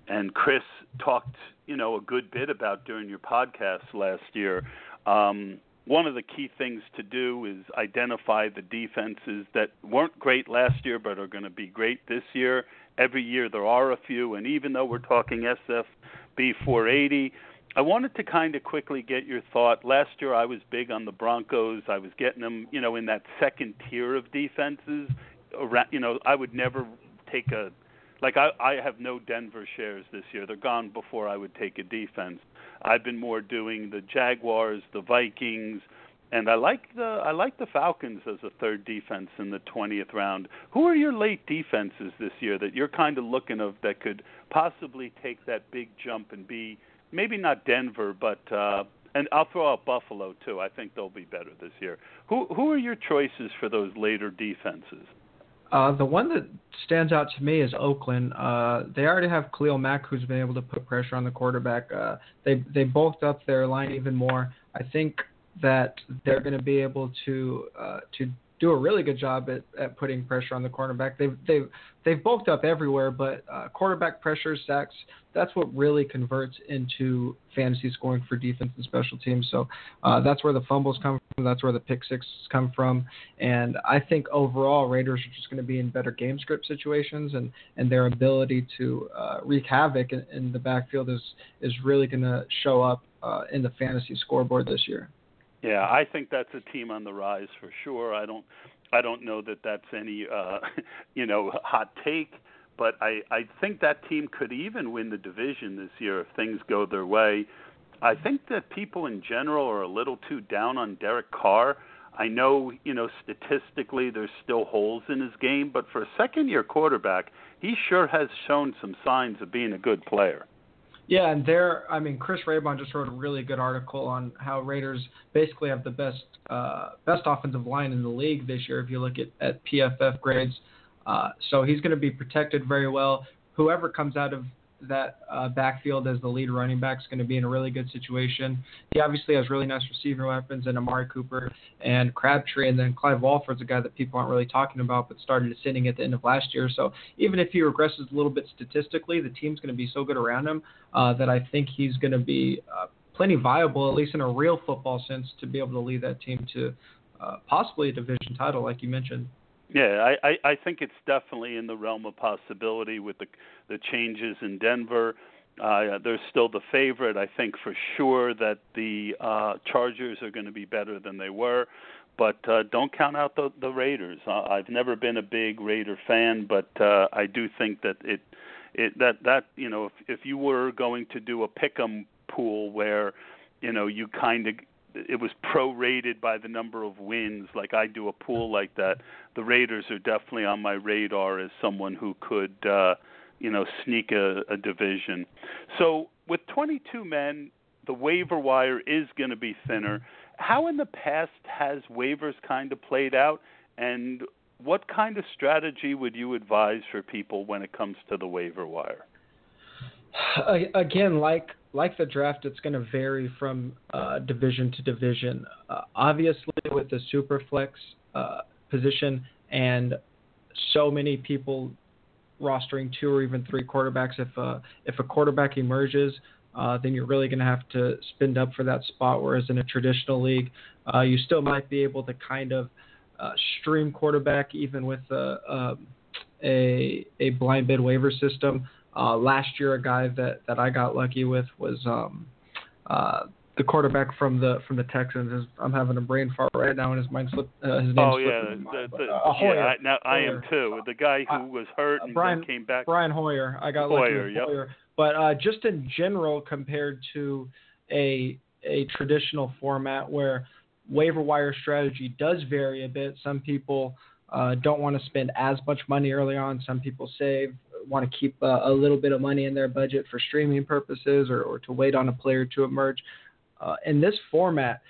and Chris talked, you know, a good bit about during your podcast last year. Um, one of the key things to do is identify the defenses that weren't great last year but are going to be great this year. Every year there are a few, and even though we're talking SFB 480, I wanted to kind of quickly get your thought. Last year, I was big on the Broncos. I was getting them, you know, in that second tier of defenses. You know, I would never take a like I, I have no Denver shares this year. They're gone before I would take a defense. I've been more doing the Jaguars, the Vikings, and I like the I like the Falcons as a third defense in the 20th round. Who are your late defenses this year that you're kind of looking of that could possibly take that big jump and be maybe not Denver, but uh, and I'll throw out Buffalo too. I think they'll be better this year. Who who are your choices for those later defenses? Uh, the one that stands out to me is Oakland. Uh, they already have Khalil Mack, who's been able to put pressure on the quarterback. Uh, they they bulked up their line even more. I think that they're going to be able to uh, to do a really good job at, at putting pressure on the cornerback. They've they've they've bulked up everywhere, but uh, quarterback pressure, sacks, that's what really converts into fantasy scoring for defense and special teams. So uh, that's where the fumbles come from. That's where the pick sixes come from. And I think overall, Raiders are just going to be in better game script situations, and, and their ability to uh, wreak havoc in, in, the backfield is is really going to show up uh, in the fantasy scoreboard this year. Yeah, I think that's a team on the rise for sure. I don't I don't know that that's any uh you know hot take, but I I think that team could even win the division this year if things go their way. I think that people in general are a little too down on Derek Carr. I know, you know, statistically there's still holes in his game, but for a second year quarterback, he sure has shown some signs of being a good player. Yeah, and there, I mean, Chris Raybon just wrote a really good article on how Raiders basically have the best uh, best offensive line in the league this year. If you look at, at PFF grades, uh, so he's going to be protected very well. Whoever comes out of that uh, backfield as the lead running back is going to be in a really good situation. He obviously has really nice receiver weapons and Amari Cooper and Crabtree, and then Clive Walford's a guy that people aren't really talking about, but started ascending at the end of last year. So even if he regresses a little bit statistically, the team's going to be so good around him uh, that I think he's going to be uh, plenty viable, at least in a real football sense, to be able to lead that team to uh, possibly a division title, like you mentioned. Yeah, I, I, I think it's definitely in the realm of possibility with the the changes in Denver. Uh, they're still the favorite. I think for sure that the uh, Chargers are going to be better than they were, but uh, don't count out the, the Raiders. Uh, I've never been a big Raider fan, but uh, I do think that it it that that you know if if you were going to do a pick'em pool where you know you kind of it was prorated by the number of wins. Like I do a pool like that. The Raiders are definitely on my radar as someone who could, uh, you know, sneak a, a division. So with 22 men, the waiver wire is going to be thinner. How in the past has waivers kind of played out, and what kind of strategy would you advise for people when it comes to the waiver wire? Again, like like the draft, it's going to vary from uh, division to division. Uh, obviously, with the super flex uh, position and so many people rostering two or even three quarterbacks, if a, uh, if a quarterback emerges, uh, then you're really going to have to spend up for that spot. Whereas in a traditional league, uh, you still might be able to kind of stream quarterback even with a, um, a, a blind bid waiver system. Uh, last year, a guy that, that I got lucky with was um, uh, the quarterback from the from the Texans. I'm having a brain fart right now, and his mind slipped. Uh, his name oh yeah, the, the, uh, Hoyer. yeah. I, now I am too. The guy who was hurt and Brian, came back. Brian Hoyer. I got Hoyer, lucky yep. Hoyer. But uh, just in general, compared to a a traditional format where waiver wire strategy does vary a bit. Some people uh, don't want to spend as much money early on. Some people save want to keep uh, a little bit of money in their budget for streaming purposes or, or to wait on a player to emerge. Uh, in this format,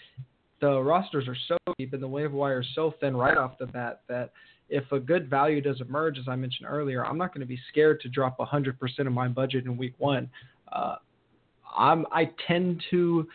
the rosters are so deep and the waiver wire is so thin right off the bat that if a good value does emerge, as I mentioned earlier, I'm not going to be scared to drop 100% of my budget in week one. Uh, I'm, I tend to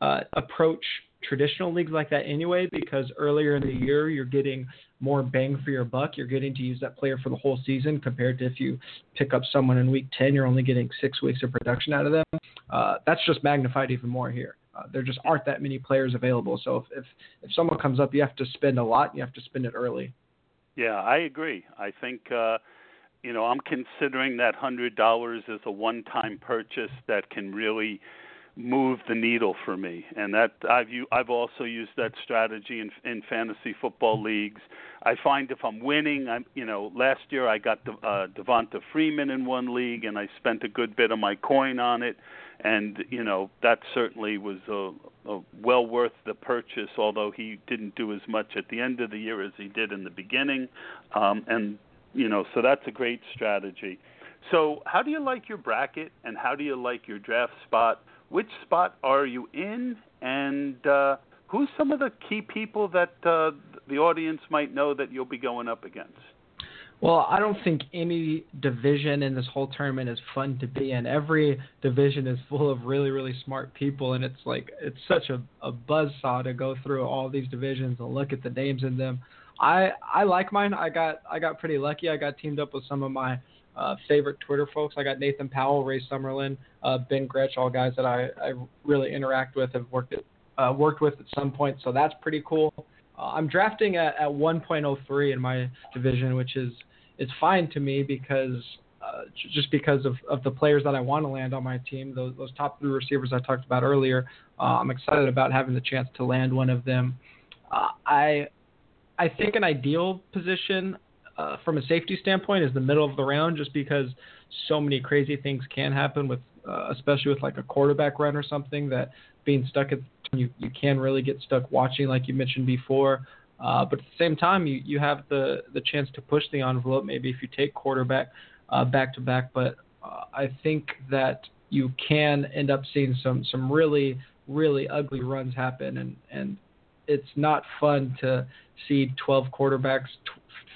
uh, approach traditional leagues like that anyway because earlier in the year you're getting more bang for your buck. You're getting to use that player for the whole season compared to if you pick up someone in week 10, you're only getting six weeks of production out of them. Uh, that's just magnified even more here. Uh, there just aren't that many players available. So if, if, if someone comes up, you have to spend a lot. You have to spend it early. Yeah, I agree. I think, uh, you know, I'm considering that $100 as a one time purchase that can really move the needle for me, and that I've I've also used that strategy in in fantasy football leagues. I find if I'm winning, I'm you know last year I got the, uh, Devonta Freeman in one league, and I spent a good bit of my coin on it, and you know that certainly was a, a well worth the purchase. Although he didn't do as much at the end of the year as he did in the beginning, um, and you know so that's a great strategy. So, how do you like your bracket, and how do you like your draft spot? Which spot are you in, and uh, who's some of the key people that uh, the audience might know that you'll be going up against? Well, I don't think any division in this whole tournament is fun to be in. Every division is full of really, really smart people, and it's like it's such a, a buzz saw to go through all these divisions and look at the names in them. I I like mine. I got I got pretty lucky. I got teamed up with some of my uh, favorite Twitter folks. I got Nathan Powell, Ray Summerlin, uh, Ben Gretch, all guys that I, I really interact with, have worked at, uh, worked with at some point. So that's pretty cool. Uh, I'm drafting at, at 1.03 in my division, which is is fine to me because uh, just because of, of the players that I want to land on my team, those, those top three receivers I talked about earlier. Uh, I'm excited about having the chance to land one of them. Uh, I I think an ideal position uh, from a safety standpoint is the middle of the round, just because so many crazy things can happen with, uh, especially with like a quarterback run or something that being stuck at you you can really get stuck watching like you mentioned before. Uh, but at the same time, you you have the the chance to push the envelope. Maybe if you take quarterback uh, back to back, but uh, I think that you can end up seeing some some really really ugly runs happen, and and it's not fun to see 12 quarterbacks,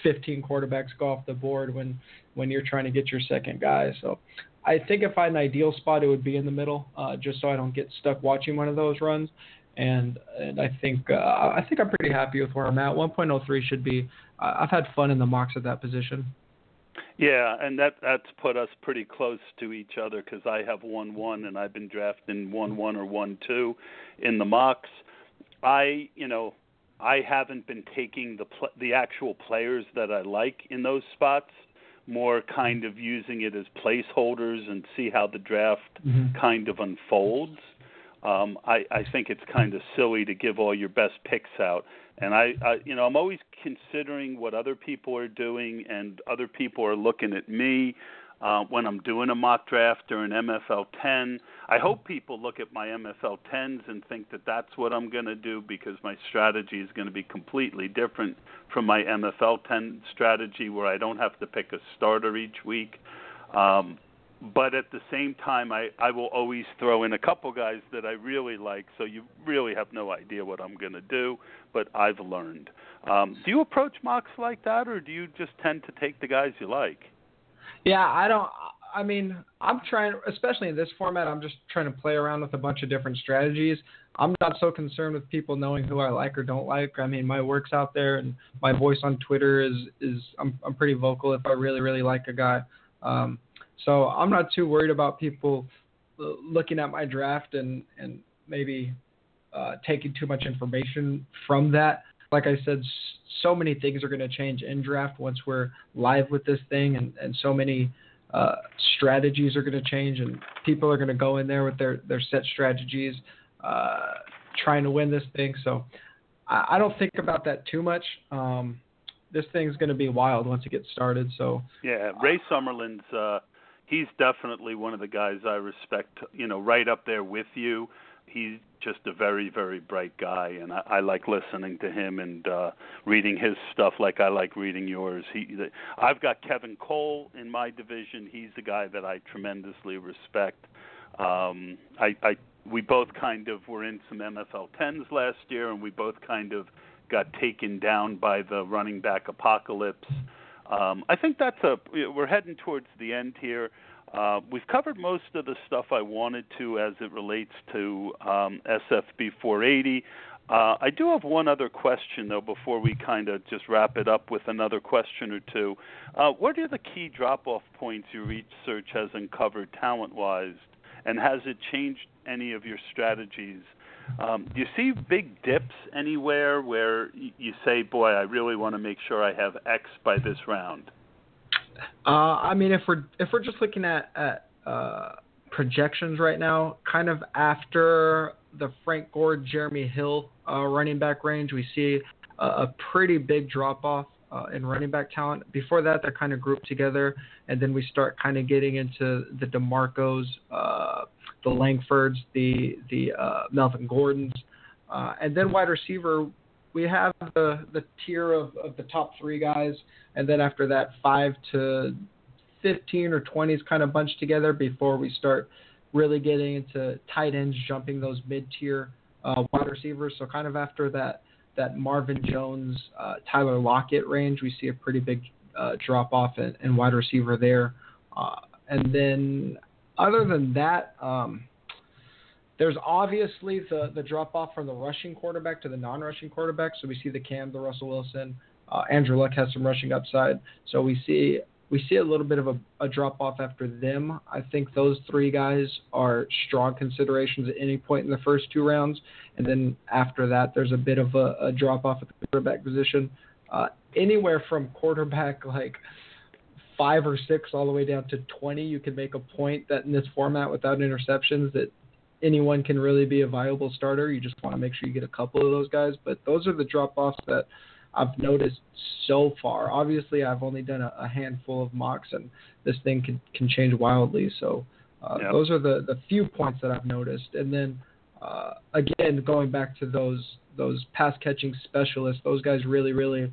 15 quarterbacks go off the board when when you're trying to get your second guy. So I think if I had an ideal spot, it would be in the middle, uh, just so I don't get stuck watching one of those runs. And and I think uh, I think I'm pretty happy with where I'm at. 1.03 should be. I've had fun in the mocks at that position. Yeah, and that that's put us pretty close to each other because I have one one and I've been drafting one one or one two in the mocks. I you know I haven't been taking the pl- the actual players that I like in those spots, more kind of using it as placeholders and see how the draft mm-hmm. kind of unfolds. Um, I, I think it's kind of silly to give all your best picks out, and I, I, you know, I'm always considering what other people are doing, and other people are looking at me uh, when I'm doing a mock draft or an MFL 10. I hope people look at my MFL 10s and think that that's what I'm going to do because my strategy is going to be completely different from my MFL 10 strategy where I don't have to pick a starter each week. Um, but at the same time, I, I will always throw in a couple guys that I really like, so you really have no idea what I'm going to do, but I've learned. Um, do you approach mocks like that, or do you just tend to take the guys you like? Yeah, I don't. I mean, I'm trying, especially in this format, I'm just trying to play around with a bunch of different strategies. I'm not so concerned with people knowing who I like or don't like. I mean, my work's out there, and my voice on Twitter is is I'm I'm pretty vocal if I really really like a guy. Um, so I'm not too worried about people looking at my draft and and maybe uh, taking too much information from that like I said, so many things are going to change in draft once we're live with this thing, and, and so many uh, strategies are going to change, and people are going to go in there with their, their set strategies, uh, trying to win this thing. So I, I don't think about that too much. Um, this thing's going to be wild once it gets started. So yeah, Ray Summerlin's uh, he's definitely one of the guys I respect. You know, right up there with you he's just a very very bright guy and I, I like listening to him and uh reading his stuff like I like reading yours. He the, I've got Kevin Cole in my division. He's the guy that I tremendously respect. Um I I we both kind of were in some MFL 10s last year and we both kind of got taken down by the running back apocalypse. Um I think that's a we're heading towards the end here. Uh, we've covered most of the stuff I wanted to as it relates to um, SFB 480. Uh, I do have one other question, though, before we kind of just wrap it up with another question or two. Uh, what are the key drop off points your research has uncovered talent wise, and has it changed any of your strategies? Um, do you see big dips anywhere where you say, boy, I really want to make sure I have X by this round? Uh, I mean, if we're if we're just looking at at uh, projections right now, kind of after the Frank Gore, Jeremy Hill uh, running back range, we see a, a pretty big drop off uh, in running back talent. Before that, they're kind of grouped together, and then we start kind of getting into the Demarcos, uh, the Langfords, the the uh, Melvin Gordons, uh, and then wide receiver. We have the the tier of, of the top three guys, and then after that, five to 15 or 20s kind of bunched together before we start really getting into tight ends, jumping those mid tier uh, wide receivers. So kind of after that that Marvin Jones, uh, Tyler Lockett range, we see a pretty big uh, drop off in, in, wide receiver there. Uh, and then other than that, um, there's obviously the, the drop off from the rushing quarterback to the non rushing quarterback. So we see the Cam, the Russell Wilson. Uh, Andrew Luck has some rushing upside. So we see we see a little bit of a, a drop off after them. I think those three guys are strong considerations at any point in the first two rounds, and then after that, there's a bit of a, a drop off at the quarterback position. Uh, anywhere from quarterback like five or six all the way down to 20, you can make a point that in this format without interceptions that anyone can really be a viable starter. You just want to make sure you get a couple of those guys, but those are the drop offs that I've noticed so far. Obviously, I've only done a, a handful of mocks, and this thing can can change wildly. So uh, yep. those are the the few points that I've noticed. And then uh, again, going back to those those pass catching specialists, those guys really really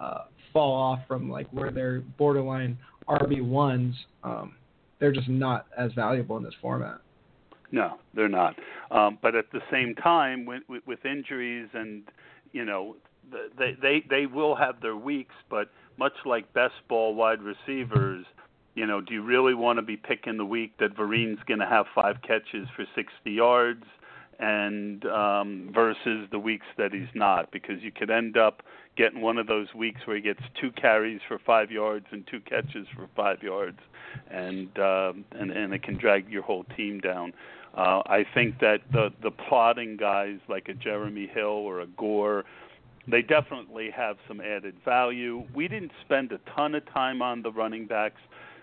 uh, fall off from like where they're borderline RB ones. Um, they're just not as valuable in this format. No, they're not. Um, but at the same time, with, with injuries and you know they they they will have their weeks, but much like best ball wide receivers, you know, do you really want to be picking the week that Vereen's going to have five catches for 60 yards and um versus the weeks that he's not because you could end up getting one of those weeks where he gets two carries for 5 yards and two catches for 5 yards and um and and it can drag your whole team down. Uh I think that the the plotting guys like a Jeremy Hill or a Gore they definitely have some added value. We didn't spend a ton of time on the running backs,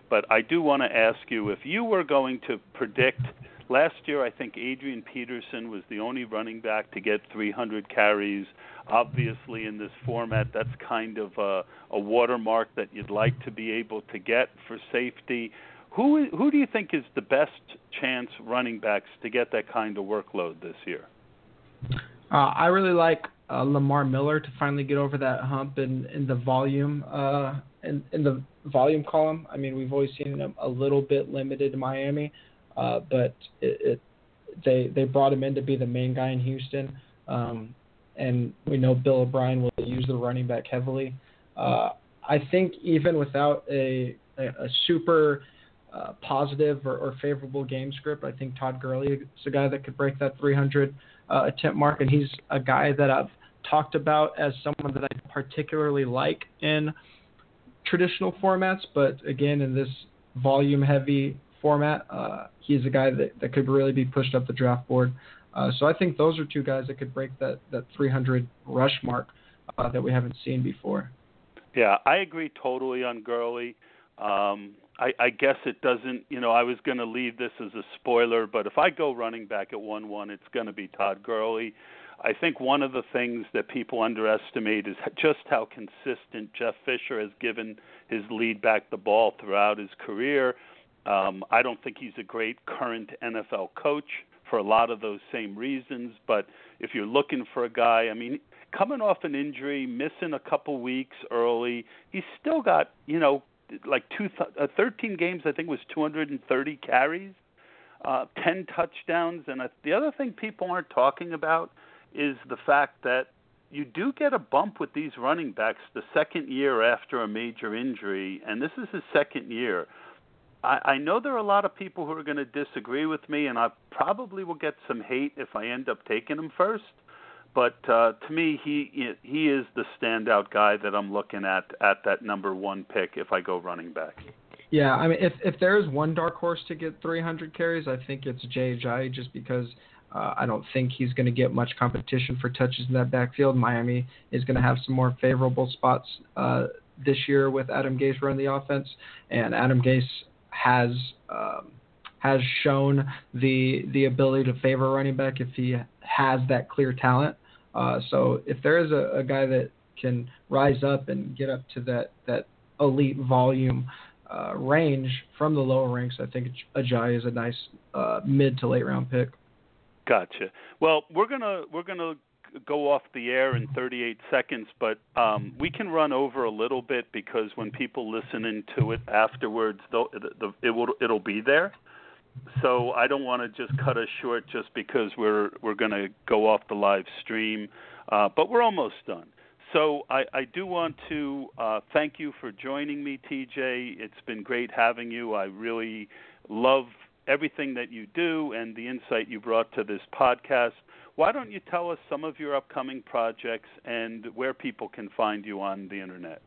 but I do want to ask you if you were going to predict last year I think Adrian Peterson was the only running back to get 300 carries. Obviously in this format that's kind of a, a watermark that you'd like to be able to get for safety. Who who do you think is the best chance running backs to get that kind of workload this year? Uh, I really like uh, Lamar Miller to finally get over that hump in, in the volume uh, in, in the volume column. I mean, we've always seen him a little bit limited in Miami, uh, but it, it, they they brought him in to be the main guy in Houston, um, and we know Bill O'Brien will use the running back heavily. Uh, I think even without a a, a super uh, positive or, or favorable game script, I think Todd Gurley is a guy that could break that 300 uh, attempt mark, and he's a guy that I've talked about as someone that I particularly like in traditional formats, but again, in this volume heavy format, uh, he's a guy that, that could really be pushed up the draft board. Uh, so I think those are two guys that could break that, that 300 rush mark uh, that we haven't seen before. Yeah, I agree totally on Gurley. Um, I, I guess it doesn't. You know, I was going to leave this as a spoiler, but if I go running back at one one, it's going to be Todd Gurley. I think one of the things that people underestimate is just how consistent Jeff Fisher has given his lead back the ball throughout his career. Um, I don't think he's a great current NFL coach for a lot of those same reasons. But if you're looking for a guy, I mean, coming off an injury, missing a couple weeks early, he's still got you know like two uh, 13 games. I think was 230 carries, uh, 10 touchdowns, and uh, the other thing people aren't talking about is the fact that you do get a bump with these running backs the second year after a major injury, and this is his second year. I, I know there are a lot of people who are going to disagree with me, and I probably will get some hate if I end up taking him first. But uh, to me, he he is the standout guy that I'm looking at at that number one pick if I go running back. Yeah, I mean, if if there is one dark horse to get 300 carries, I think it's Jay just because uh, I don't think he's going to get much competition for touches in that backfield. Miami is going to have some more favorable spots uh, this year with Adam Gase running the offense, and Adam Gase has um, has shown the the ability to favor running back if he has that clear talent. Uh, so if there is a, a guy that can rise up and get up to that that elite volume uh, range from the lower ranks, I think Ajayi is a nice uh, mid to late round pick. Gotcha. Well, we're gonna we're gonna go off the air in 38 seconds, but um, we can run over a little bit because when people listen into it afterwards, the, the, it will it'll be there. So I don't want to just cut us short just because we're we're going to go off the live stream, uh, but we're almost done. So I, I do want to uh, thank you for joining me, TJ. It's been great having you. I really love everything that you do and the insight you brought to this podcast. Why don't you tell us some of your upcoming projects and where people can find you on the internet?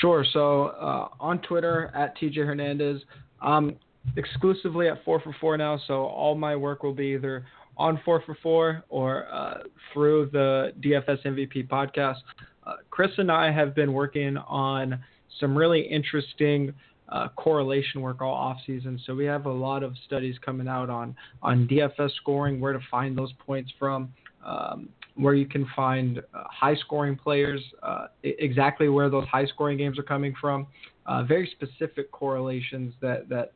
Sure. So uh, on Twitter at TJ Hernandez, um, exclusively at 4 for 4 now. So all my work will be either on 4 for 4 or uh, through the DFS MVP podcast. Uh, Chris and I have been working on some really interesting uh, correlation work all off season. So we have a lot of studies coming out on on DFS scoring, where to find those points from, um, where you can find uh, high scoring players, uh, exactly where those high scoring games are coming from, uh, very specific correlations that that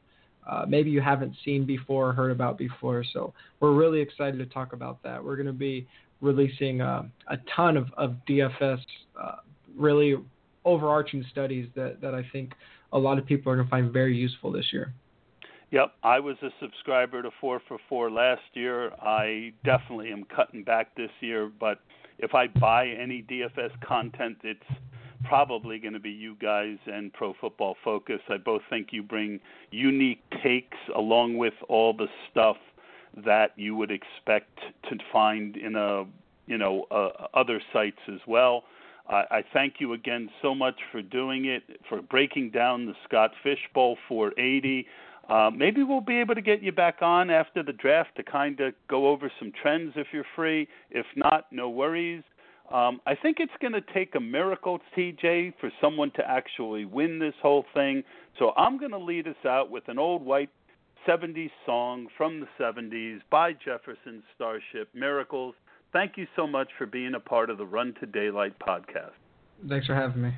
uh, maybe you haven't seen before or heard about before. So we're really excited to talk about that. We're going to be releasing uh, a ton of, of DFS, uh, really overarching studies that, that I think a lot of people are going to find very useful this year. Yep, I was a subscriber to 4 for 4 last year. I definitely am cutting back this year, but if I buy any DFS content, it's probably going to be you guys and Pro Football Focus. I both think you bring unique takes along with all the stuff that you would expect to find in a you know uh, other sites as well. I, I thank you again so much for doing it, for breaking down the Scott Fishbowl 480. Uh, maybe we'll be able to get you back on after the draft to kind of go over some trends if you're free. If not, no worries. Um, I think it's going to take a miracle, TJ, for someone to actually win this whole thing. So I'm going to lead us out with an old white 70s song from the 70s by Jefferson Starship, Miracles. Thank you so much for being a part of the Run to Daylight podcast. Thanks for having me.